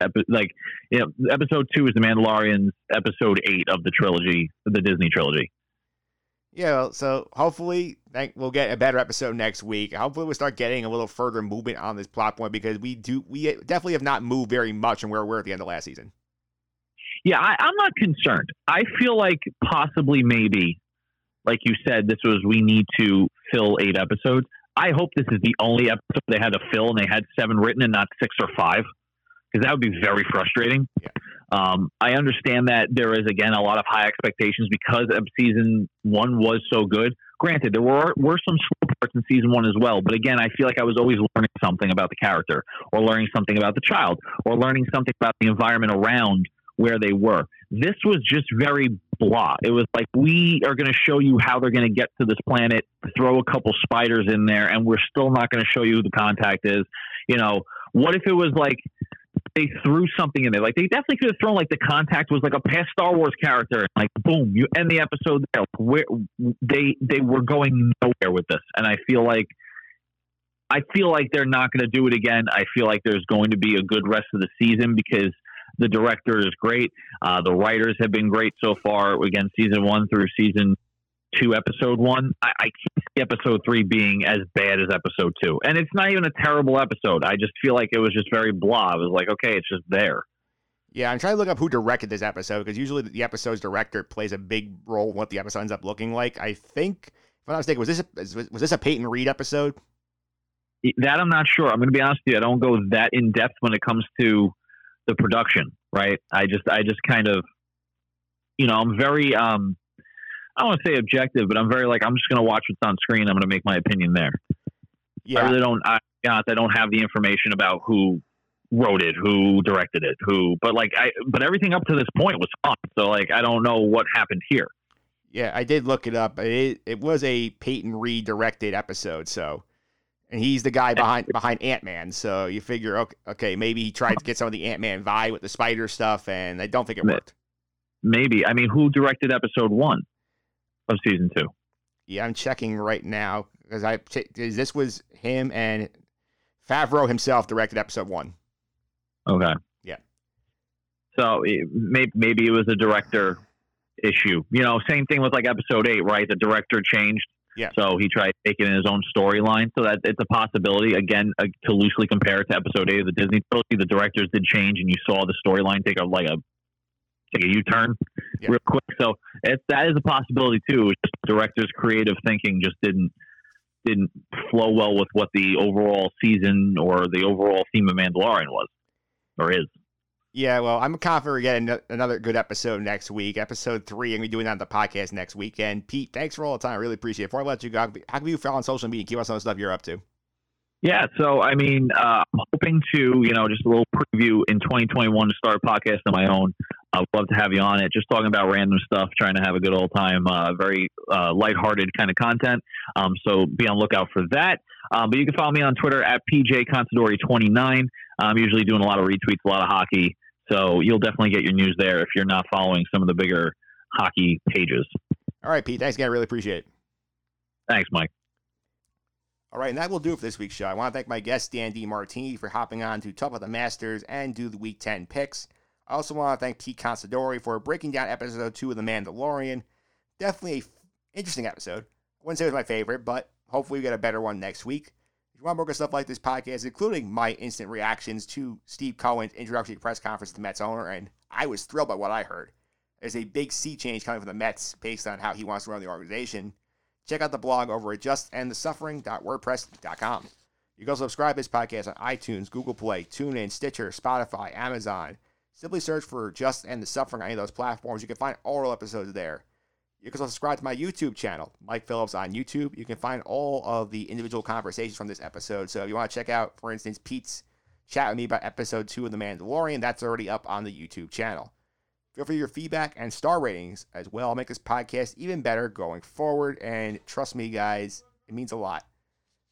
epi- like you know, episode two is the Mandalorian's episode eight of the trilogy, the Disney trilogy. Yeah, well, so hopefully thank, we'll get a better episode next week. Hopefully we'll start getting a little further movement on this plot point because we do we definitely have not moved very much from where we are at the end of last season. Yeah, I, I'm not concerned. I feel like possibly maybe, like you said, this was we need to fill eight episodes. I hope this is the only episode they had to fill and they had seven written and not six or five, because that would be very frustrating. Yeah. Um, I understand that there is again a lot of high expectations because of season one was so good. Granted, there were were some slow parts in season one as well, but again, I feel like I was always learning something about the character, or learning something about the child, or learning something about the environment around where they were. This was just very blah. It was like we are going to show you how they're going to get to this planet, throw a couple spiders in there, and we're still not going to show you who the contact is. You know, what if it was like they threw something in there? Like they definitely could have thrown like the contact was like a past Star Wars character. Like boom, you end the episode there. Where they they were going nowhere with this, and I feel like. I feel like they're not going to do it again. I feel like there's going to be a good rest of the season because the director is great. Uh, the writers have been great so far. Again, season one through season two, episode one. I, I see episode three being as bad as episode two. And it's not even a terrible episode. I just feel like it was just very blah. It was like, okay, it's just there. Yeah, I'm trying to look up who directed this episode because usually the episode's director plays a big role in what the episode ends up looking like. I think, if I'm not mistaken, was this a, was this a Peyton Reed episode? That I'm not sure. I'm going to be honest with you. I don't go that in depth when it comes to the production, right? I just I just kind of you know, I'm very um I don't want to say objective, but I'm very like I'm just going to watch what's on screen. I'm going to make my opinion there. Yeah. I really don't I honest, I don't have the information about who wrote it, who directed it, who but like I but everything up to this point was fun. So like I don't know what happened here. Yeah, I did look it up. It it was a Peyton Reed directed episode, so and he's the guy behind behind Ant Man. So you figure, okay, okay, maybe he tried to get some of the Ant Man vibe with the spider stuff, and I don't think it worked. Maybe. I mean, who directed episode one of season two? Yeah, I'm checking right now because I this was him and Favreau himself directed episode one. Okay. Yeah. So it, maybe maybe it was a director issue. You know, same thing with like episode eight, right? The director changed yeah. So he tried making his own storyline. So that it's a possibility. Again, uh, to loosely compare it to episode eight of the Disney trilogy, the directors did change, and you saw the storyline take a like a take a U turn Yeah. real quick. So it, that is a possibility too. Just director's creative thinking just didn't didn't flow well with what the overall season or the overall theme of Mandalorian was or is. Yeah, well, I'm confident we're getting ano- another good episode next week. Episode three, and we're doing that on the podcast next weekend. Pete, thanks for all the time. I really appreciate it. Before I let you go, how can you follow on social media? Keep us on the stuff you're up to. Yeah, so I mean, uh, I'm hoping to, you know, just a little preview in 2021 to start a podcast of my own. I'd love to have you on it, just talking about random stuff, trying to have a good old time, uh, very uh, lighthearted kind of content. Um, so be on lookout for that. Um, but you can follow me on Twitter at PJ29. I'm usually doing a lot of retweets, a lot of hockey. So you'll definitely get your news there if you're not following some of the bigger hockey pages. All right, Pete. Thanks again. I really appreciate it. Thanks, Mike. All right, and that will do it for this week's show. I want to thank my guest, Dan DiMartini, for hopping on to talk about the Masters and do the Week 10 picks. I also want to thank Pete Considori for breaking down episode 2 of The Mandalorian. Definitely an interesting episode. I wouldn't say it was my favorite, but hopefully we get a better one next week. If you want more good stuff like this podcast, including my instant reactions to Steve Cohen's introductory press conference to the Mets owner, and I was thrilled by what I heard. There's a big sea change coming from the Mets based on how he wants to run the organization. check out the blog over at justendthesuffering.wordpress.com. You can also subscribe to this podcast on iTunes, Google Play, TuneIn, Stitcher, Spotify, Amazon. Simply search for Just End the Suffering on any of those platforms. You can find all episodes there. You can also subscribe to my YouTube channel, Mike Phillips on YouTube. You can find all of the individual conversations from this episode. So if you want to check out, for instance, Pete's chat with me about episode two of The Mandalorian, that's already up on the YouTube channel. Feel free your feedback and star ratings as well. I'll make this podcast even better going forward. And trust me, guys, it means a lot.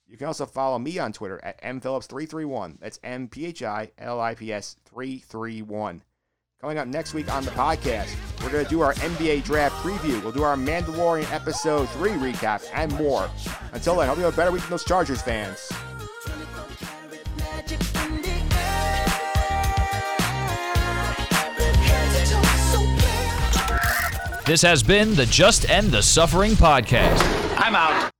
You can also follow me on Twitter at mphillips331. That's M P H I L I P S 331. Coming up next week on the podcast, we're going to do our NBA draft preview. We'll do our Mandalorian episode 3 recap and more. Until then, hope you have a better week than those Chargers fans. This has been the Just End the Suffering podcast. I'm out.